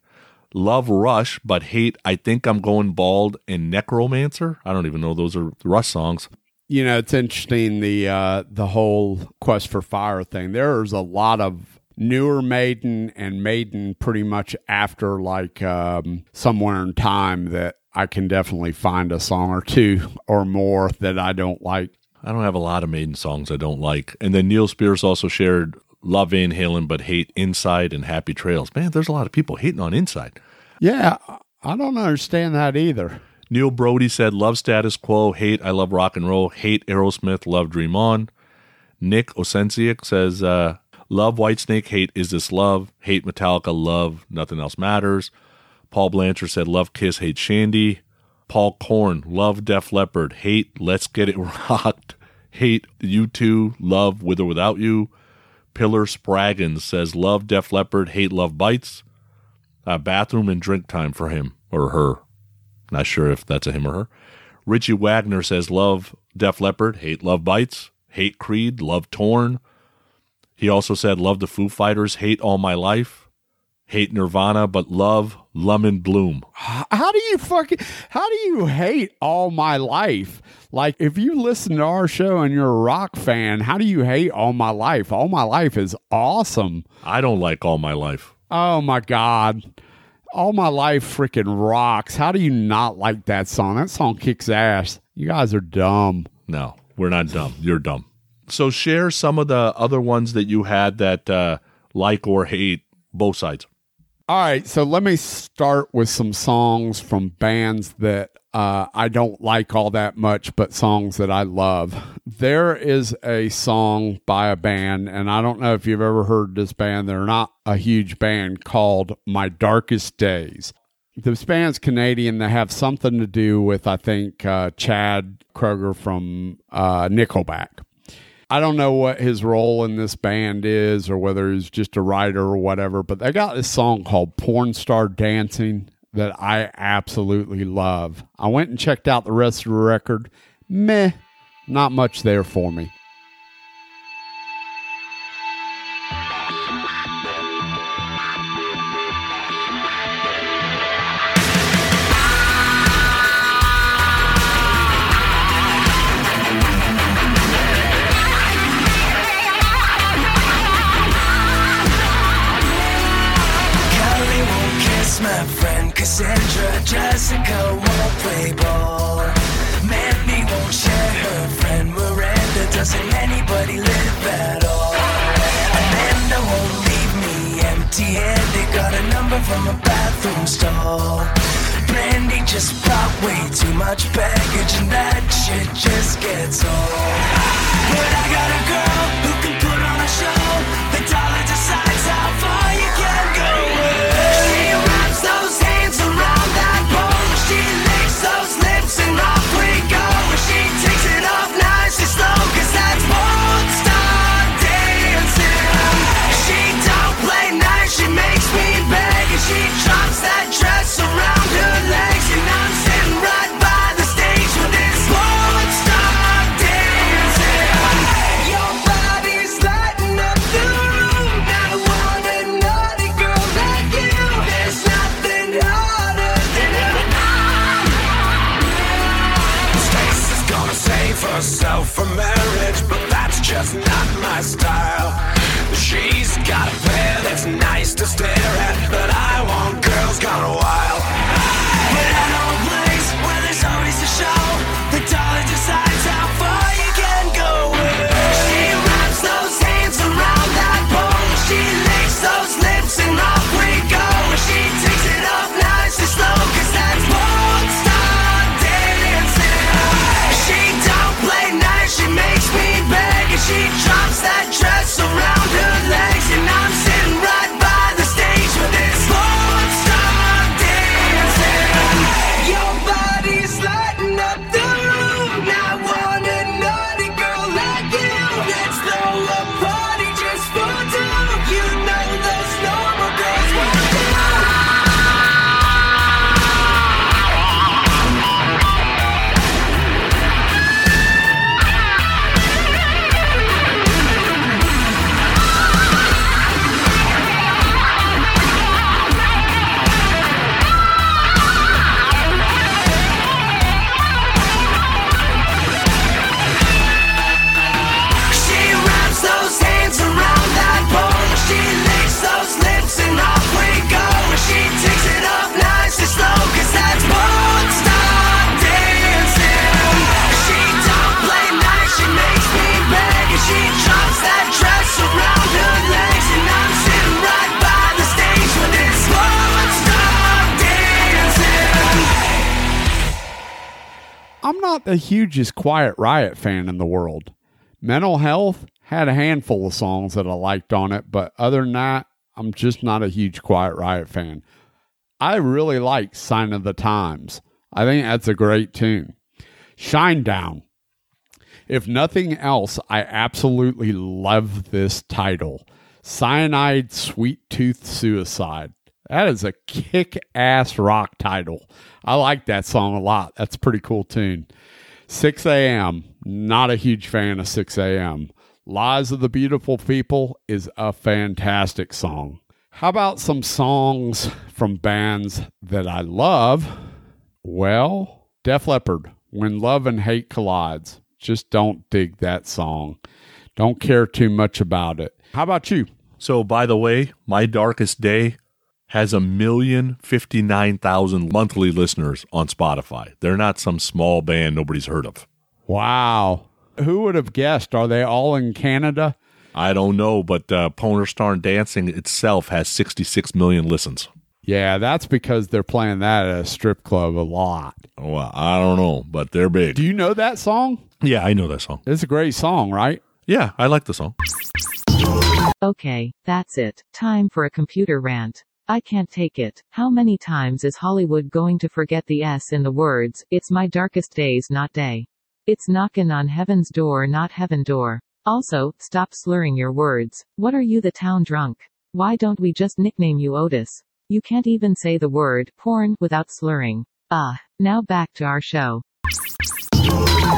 Love Rush, but hate I Think I'm Going Bald and Necromancer. I don't even know those are Rush songs. You know, it's interesting the uh, the whole quest for fire thing. There's a lot of newer Maiden and Maiden pretty much after like um, somewhere in time that I can definitely find a song or two or more that I don't like. I don't have a lot of Maiden songs I don't like. And then Neil Spears also shared Love Van Halen but hate Inside and Happy Trails. Man, there's a lot of people hating on Inside. Yeah, I don't understand that either. Neil Brody said, Love status quo, hate I love rock and roll, hate Aerosmith, love Dream On. Nick Osensiak says, uh, Love Whitesnake, hate Is This Love, hate Metallica, love Nothing Else Matters. Paul Blanchard said, Love Kiss, hate Shandi. Paul Korn, love Def Leppard, hate Let's Get It <laughs> Rocked, hate U2, love With or Without You. Pillar Spraggins says, Love Def Leppard, hate Love Bites. Uh, bathroom and drink time for him or her. Not sure if that's a him or her. Richie Wagner says, Love Def Leppard, hate Love Bites, hate Creed, love Torn. He also said, Love the Foo Fighters, hate All My Life, hate Nirvana, but love Lemon Bloom. How do you fucking how do you hate all my life? Like if you listen to our show and you're a rock fan, how do you hate all my life? All my life is awesome. I don't like All My Life. Oh my god. All my life freaking rocks. How do you not like that song? That song kicks ass. You guys are dumb. No, we're not dumb. You're dumb. So share some of the other ones that you had that uh, like or hate both sides. All right, so let me start with some songs from bands that uh, I don't like all that much, but songs that I love. There is a song by a band, and I don't know if you've ever heard this band. They're not a huge band called My Darkest Days. This band's Canadian. They have something to do with, I think, uh, Chad Kroeger from uh, Nickelback. I don't know what his role in this band is or whether he's just a writer or whatever, but they got this song called Porn Star Dancing that I absolutely love. I went and checked out the rest of the record. Meh, not much there for me. From a bathroom stall. Brandy just brought way too much baggage, and that shit just gets old. But I got a girl who can put on a show. The dollar decides how far you can go. Not the hugest Quiet Riot fan in the world. Mental Health had a handful of songs that I liked on it, but other than that, I'm just not a huge Quiet Riot fan. I really like Sign of the Times. I think that's a great tune. Shinedown. If nothing else, I absolutely love this title Cyanide Sweet Tooth Suicide. That is a kick ass rock title. I like that song a lot. That's a pretty cool tune. 6 a.m. Not a huge fan of 6 a.m. Lies of the Beautiful People is a fantastic song. How about some songs from bands that I love? Well, Def Leppard, When Love and Hate Collides. Just don't dig that song. Don't care too much about it. How about you? So, by the way, My Darkest Day has a million fifty nine thousand monthly listeners on Spotify. They're not some small band nobody's heard of. Wow. Who would have guessed? Are they all in Canada? I don't know, but uh, Poner Star Dancing itself has 66 million listens. Yeah, that's because they're playing that at a strip club a lot. Well, I don't know, but they're big. Do you know that song? yeah, I know that song. It's a great song, right? Yeah, I like the song. Okay, that's it. Time for a computer rant. I can't take it. How many times is Hollywood going to forget the S in the words, it's my darkest days, not day? It's knocking on heaven's door, not heaven door. Also, stop slurring your words. What are you the town drunk? Why don't we just nickname you Otis? You can't even say the word porn without slurring. Ah, now back to our show.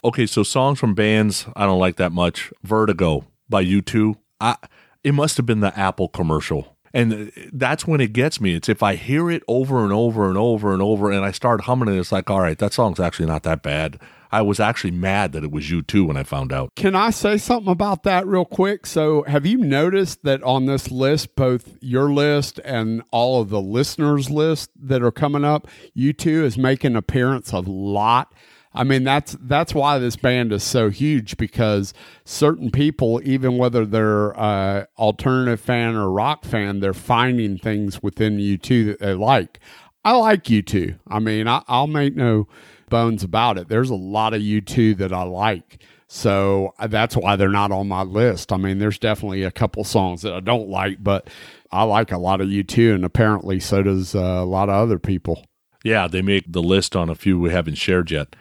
Okay, so songs from bands I don't like that much. Vertigo by U2. I it must have been the Apple commercial. And that's when it gets me. It's if I hear it over and over and over and over and I start humming it, it's like, all right, that song's actually not that bad. I was actually mad that it was U2 when I found out. Can I say something about that real quick? So, have you noticed that on this list, both your list and all of the listeners' list that are coming up, U2 is making an appearance a lot. I mean, that's that's why this band is so huge because certain people, even whether they're uh, alternative fan or rock fan, they're finding things within U2 that they like. I like U2. I mean, I, I'll make no bones about it. There's a lot of U2 that I like. So uh, that's why they're not on my list. I mean, there's definitely a couple songs that I don't like, but I like a lot of U2, and apparently so does uh, a lot of other people. Yeah, they make the list on a few we haven't shared yet.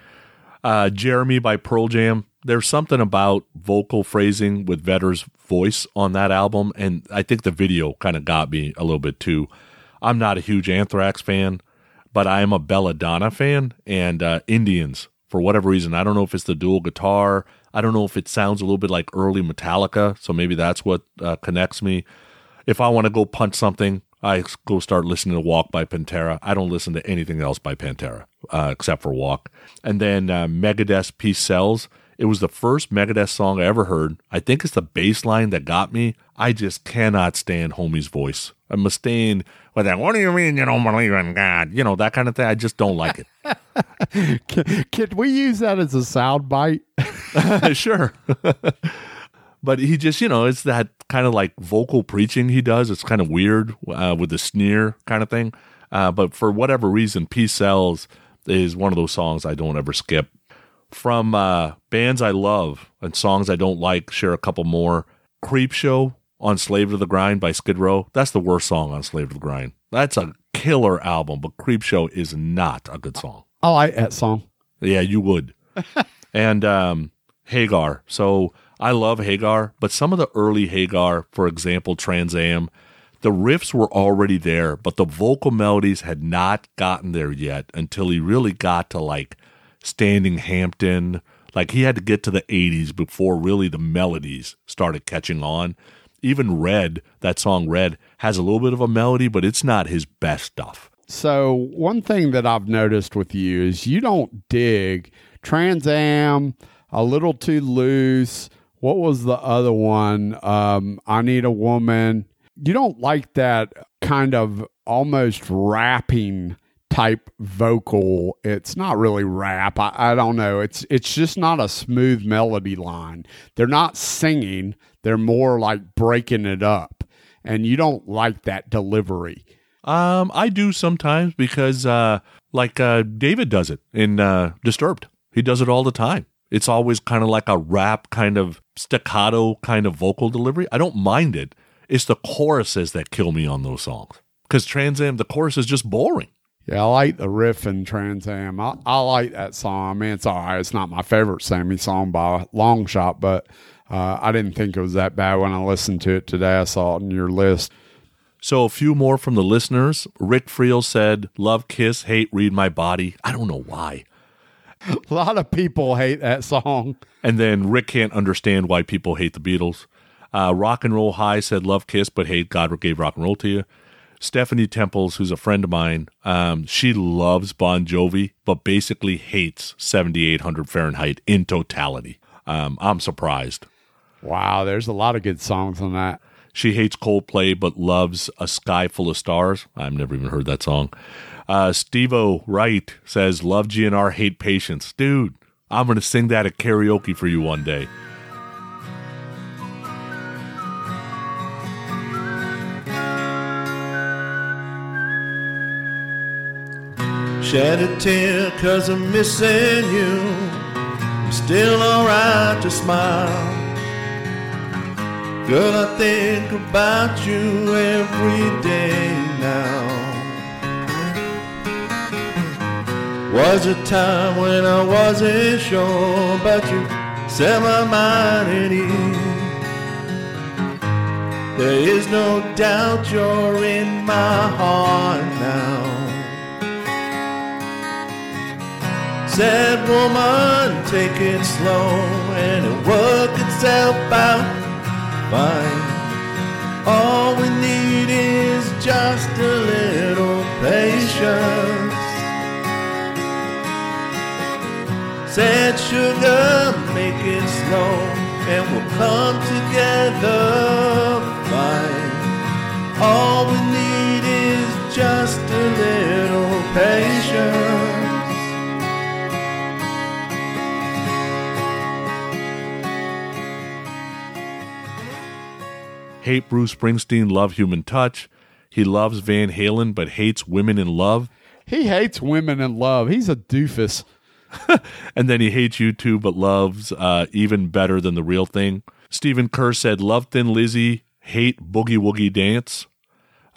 Uh, Jeremy by Pearl Jam. There's something about vocal phrasing with Vedder's voice on that album, and I think the video kind of got me a little bit too. I'm not a huge Anthrax fan, but I am a Belladonna fan and uh, Indians for whatever reason. I don't know if it's the dual guitar. I don't know if it sounds a little bit like early Metallica, so maybe that's what uh, connects me. If I want to go punch something, I go start listening to Walk by Pantera. I don't listen to anything else by Pantera uh, except for Walk. And then uh, Megadeth's Peace Sells. It was the first Megadeth song I ever heard. I think it's the bass line that got me. I just cannot stand Homie's voice. I'm Mustaine with that, what do you mean you don't believe in God? You know, that kind of thing. I just don't like it. <laughs> Can, can we use that as a sound bite? <laughs> sure. <laughs> but he just, you know, it's that kind of like vocal preaching he does. It's kind of weird uh, with the sneer kind of thing. Uh, but for whatever reason, Peace Sells is one of those songs I don't ever skip. From uh, bands I love and songs I don't like, share a couple more. Creep Show on Slave to the Grind by Skid Row. That's the worst song on Slave to the Grind. That's a killer album, but Creep Show is not a good song. Oh I like that song. Yeah, you would. <laughs> and um, Hagar. So I love Hagar, but some of the early Hagar, for example, Trans Am, the riffs were already there, but the vocal melodies had not gotten there yet until he really got to like Standing Hampton. Like he had to get to the 80s before really the melodies started catching on. Even Red, that song Red, has a little bit of a melody, but it's not his best stuff. So one thing that I've noticed with you is you don't dig Trans Am, a little too loose. What was the other one? Um, I need a woman. You don't like that kind of almost rapping type vocal. It's not really rap. I, I don't know. It's it's just not a smooth melody line. They're not singing. They're more like breaking it up. And you don't like that delivery. Um, I do sometimes because, uh, like uh, David does it in uh, Disturbed. He does it all the time. It's always kind of like a rap kind of staccato kind of vocal delivery. I don't mind it. It's the choruses that kill me on those songs. Because Trans Am, the chorus is just boring. Yeah, I like the riff in Trans Am. I, I like that song. I mean, it's all right. It's not my favorite Sammy song by a long shot, but uh, I didn't think it was that bad when I listened to it today. I saw it on your list. So a few more from the listeners. Rick Friel said, Love, kiss, hate, read my body. I don't know why. <laughs> A lot of people hate that song. And then Rick can't understand why people hate the Beatles. Uh, rock and Roll High said, Love, kiss, but hate God gave rock and roll to you. Stephanie Temples, who's a friend of mine, um, she loves Bon Jovi, but basically hates 7800 Fahrenheit in totality. Um, I'm surprised. Wow, there's a lot of good songs on that. She hates Coldplay, but loves A Sky Full of Stars. I've never even heard that song. Uh, Steve O. Wright says, Love GNR, hate patience. Dude, I'm going to sing that at karaoke for you one day. Shed a tear cause I'm missing you. I'm still alright to smile. Girl, I think about you every day now. Was a time when I wasn't sure, but you set my mind at ease. There is no doubt you're in my heart now. Said woman, take it slow and it'll work itself out fine. All we need is just a little patience. Said sugar, make it slow and we'll come together fine. All we need is just a little patience. Hate Bruce Springsteen, love Human Touch. He loves Van Halen, but hates Women in Love. He hates women in love. He's a doofus. <laughs> And then he hates U2, but loves uh, even better than the real thing. Stephen Kerr said, Love Thin Lizzy, hate Boogie Woogie Dance.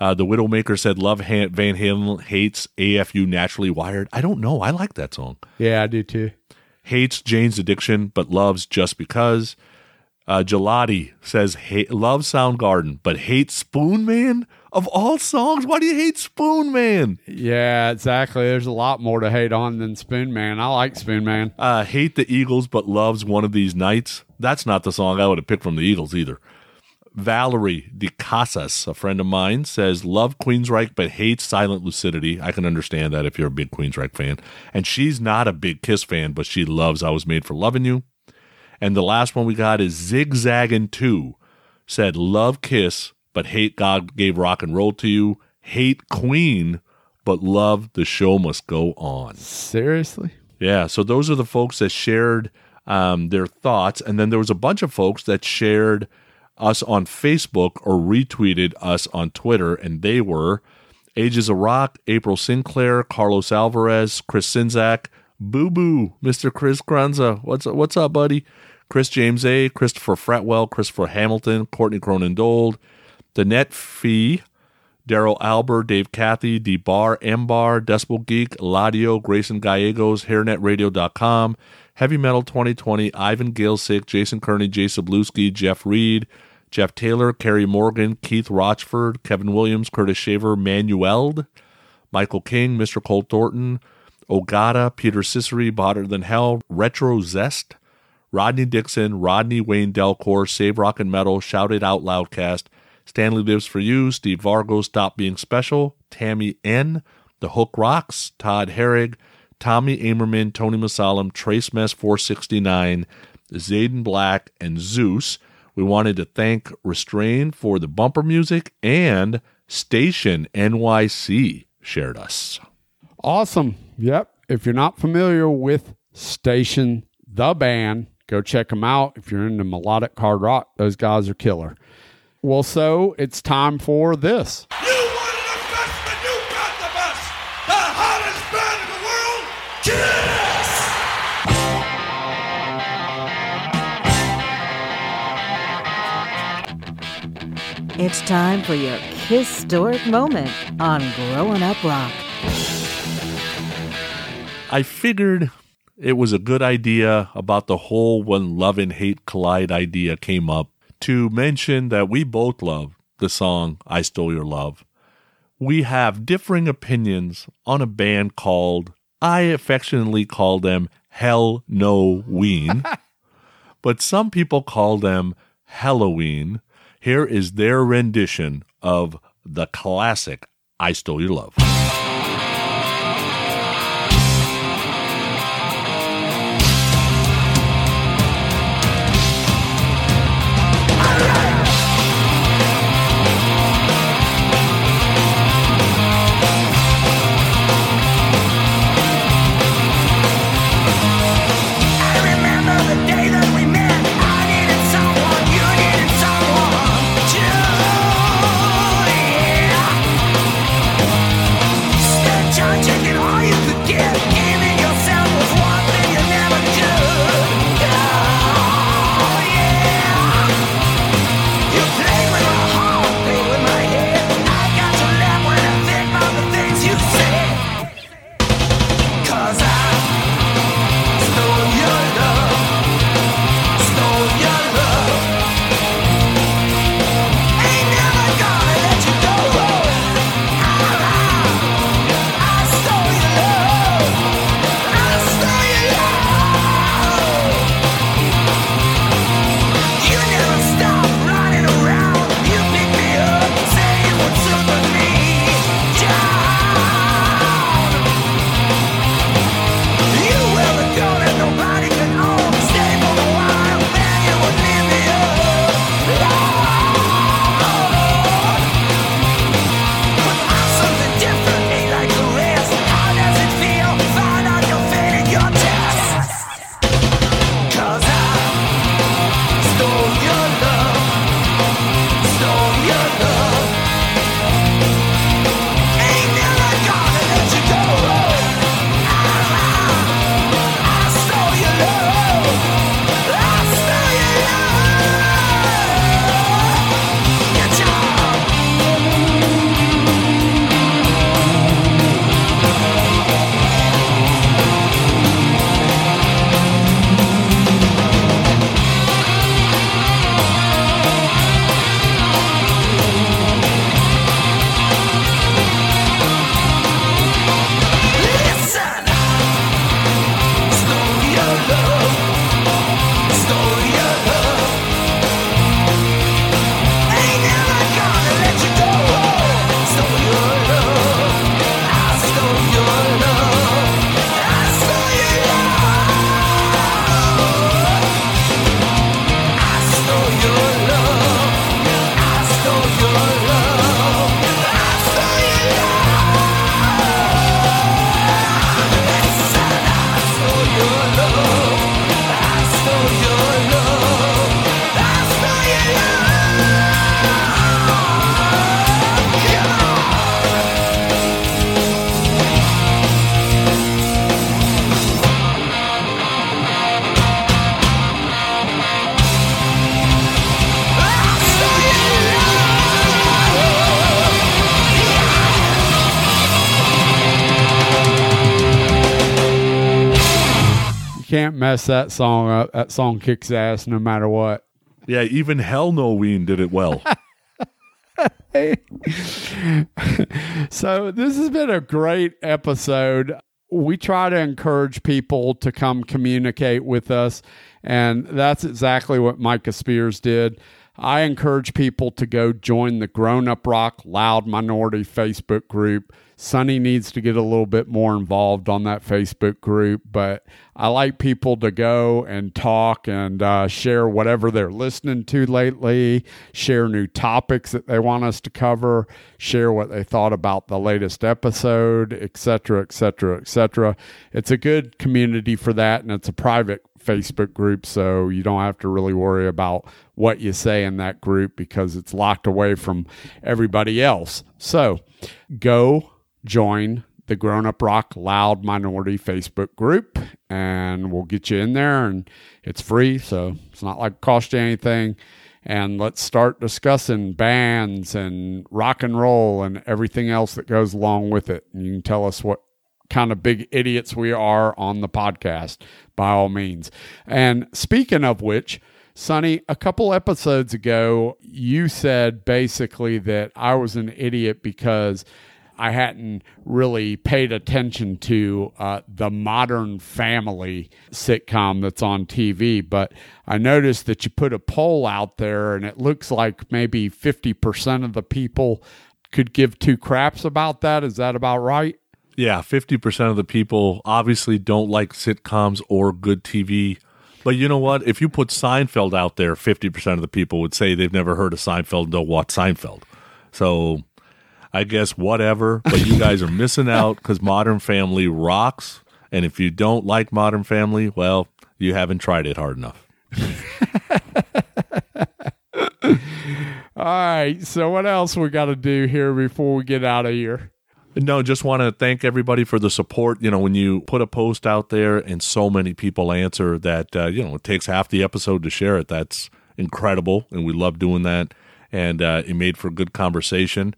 Uh, the Widowmaker said, Love Han- Van Halen, hates AFU Naturally Wired. I don't know. I like that song. Yeah, I do too. Hates Jane's Addiction, but loves Just Because. Uh, Gelati says, hate, loves Soundgarden, but hates Spoon Man. Of all songs, why do you hate Spoon Man? Yeah, exactly. There's a lot more to hate on than Spoon Man. I like Spoon Man. Uh, hate the Eagles, but loves One of These Nights. That's not the song I would have picked from the Eagles either. Valerie de Casas, a friend of mine, says, Love Queensryche, but hates Silent Lucidity. I can understand that if you're a big Queensryche fan. And she's not a big Kiss fan, but she loves I Was Made for Loving You. And the last one we got is Zigzagging 2, said, Love Kiss, but hate God Gave Rock and Roll to You. Hate Queen, but love The Show Must Go On. Seriously? Yeah, so those are the folks that shared um, their thoughts, and then there was a bunch of folks that shared us on Facebook or retweeted us on Twitter, and they were Ages of Rock, April Sinclair, Carlos Alvarez, Chris Sinzak, Boo Boo, Mr. Chris Kranza. What's what's up, buddy? Chris James A, Christopher Fretwell, Christopher Hamilton, Courtney Cronin Dold, Danette Fee, Daryl Albert, Dave Cathy, D Bar, M Bar, Decibel Geek, Ladio, Grayson Gallegos, HairNetRadio.com, Heavy Metal 2020, Ivan Galesick, Jason Kearney, Jay Sabluski, Jeff Reed, Jeff Taylor, Kerry Morgan, Keith Rochford, Kevin Williams, Curtis Shaver, Manuel, Michael King, Mr. Cole Thornton, Ogata, Peter Ciceri, Botter Than Hell, Retro Zest, Rodney Dixon, Rodney Wayne Delcor, Save Rock and Metal, Shout It Out Loudcast, Stanley Lives for You, Steve Vargo, Stop Being Special, Tammy N, The Hook Rocks, Todd Herrig, Tommy Amerman, Tony Masalam, Trace Mess 469, Zayden Black, and Zeus. We wanted to thank Restrayned for the bumper music and Station NYC shared us. Awesome. Yep. If you're not familiar with Station, the band, go check them out. If you're into melodic hard rock, those guys are killer. Well, so it's time for this. You wanted the best, but you got the best. The hottest band in the world, Kiss! It's time for your historic moment on Growin' Up Rock. I figured it was a good idea about the whole when love and hate collide idea came up to mention that we both love the song I Stole Your Love. We have differing opinions on a band called, I affectionately call them Hell No Ween, <laughs> but some people call them Helloween. Here is their rendition of the classic I Stole Your Love. Mess that song up. That song kicks ass no matter what. Yeah, even Hell No Ween did it well. <laughs> So this has been a great episode. We try to encourage people to come communicate with us, and that's exactly what Mika Spears did. I encourage people to go join the Growin' Up Rock Loud Minority Facebook group. Sonny needs to get a little bit more involved on that Facebook group, but I like people to go and talk and uh, share whatever they're listening to lately, share new topics that they want us to cover, share what they thought about the latest episode, etc., etc., etc. It's a good community for that, and it's a private Facebook group, so you don't have to really worry about what you say in that group because it's locked away from everybody else. So go join the Growin' Up Rock Loud Minority Facebook group, and we'll get you in there, and it's free, so it's not like it cost you anything. and let's start discussing bands and rock and roll and everything else that goes along with it. And you can tell us what kind of big idiots we are on the podcast by all means. And speaking of which, Sonny, a couple episodes ago, you said basically that I was an idiot because I hadn't really paid attention to uh, the Modern Family sitcom that's on TV. But I noticed that you put a poll out there, and it looks like maybe 50% of the people could give two craps about that. Is that about right? Yeah, 50% of the people obviously don't like sitcoms or good TV. But you know what? If you put Seinfeld out there, 50% of the people would say they've never heard of Seinfeld, don't watch Seinfeld. So I guess whatever, but you guys are missing <laughs> out because Modern Family rocks. And if you don't like Modern Family, well, you haven't tried it hard enough. <laughs> All right. So, what else we got to do here before we get out of here? No, just want to thank everybody for the support. You know, when you put a post out there and so many people answer that, uh, you know, it takes half the episode to share it. That's incredible. And we love doing that. And uh, it made for good conversation.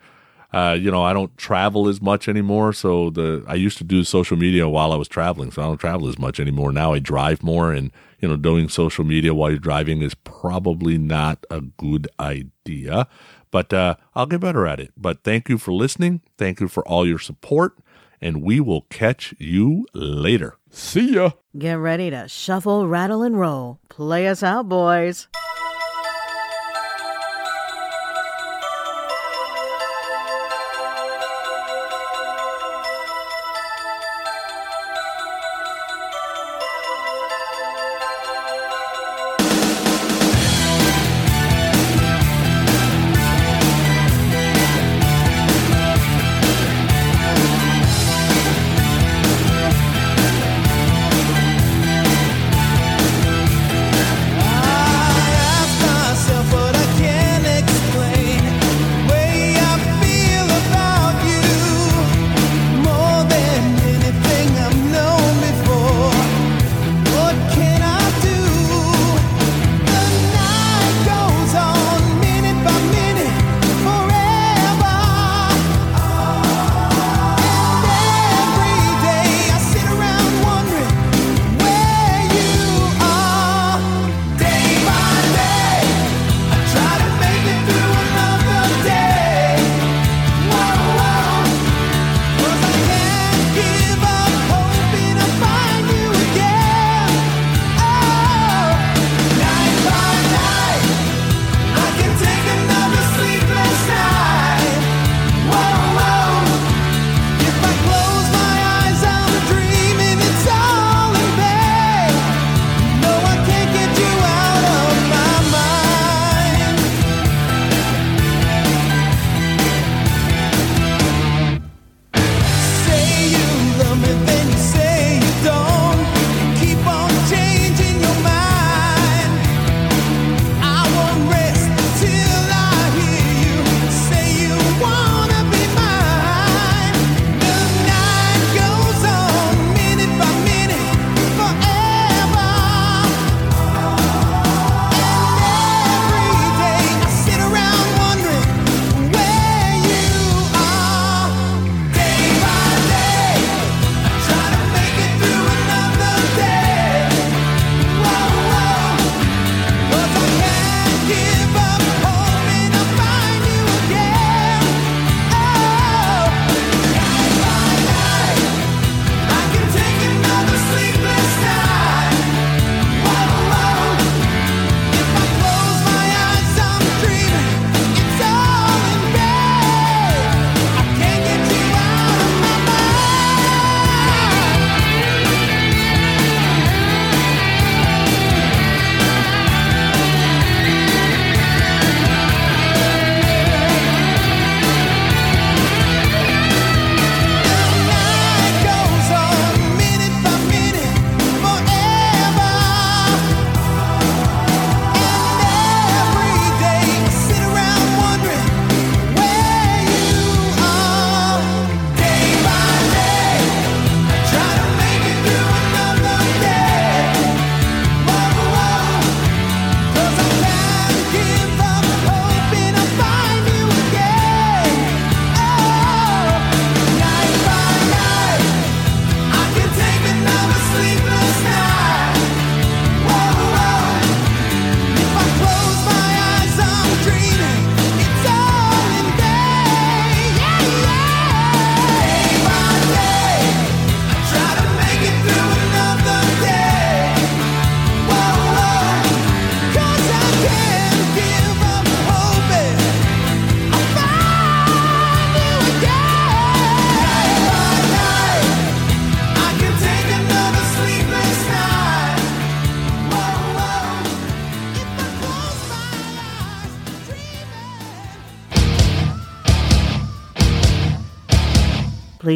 Uh, you know, I don't travel as much anymore. So the I used to do social media while I was traveling. So I don't travel as much anymore. Now I drive more and, you know, doing social media while you're driving is probably not a good idea. But uh, I'll get better at it. But thank you for listening. Thank you for all your support. And we will catch you later. See ya. Get ready to shuffle, rattle, and roll. Play us out, boys.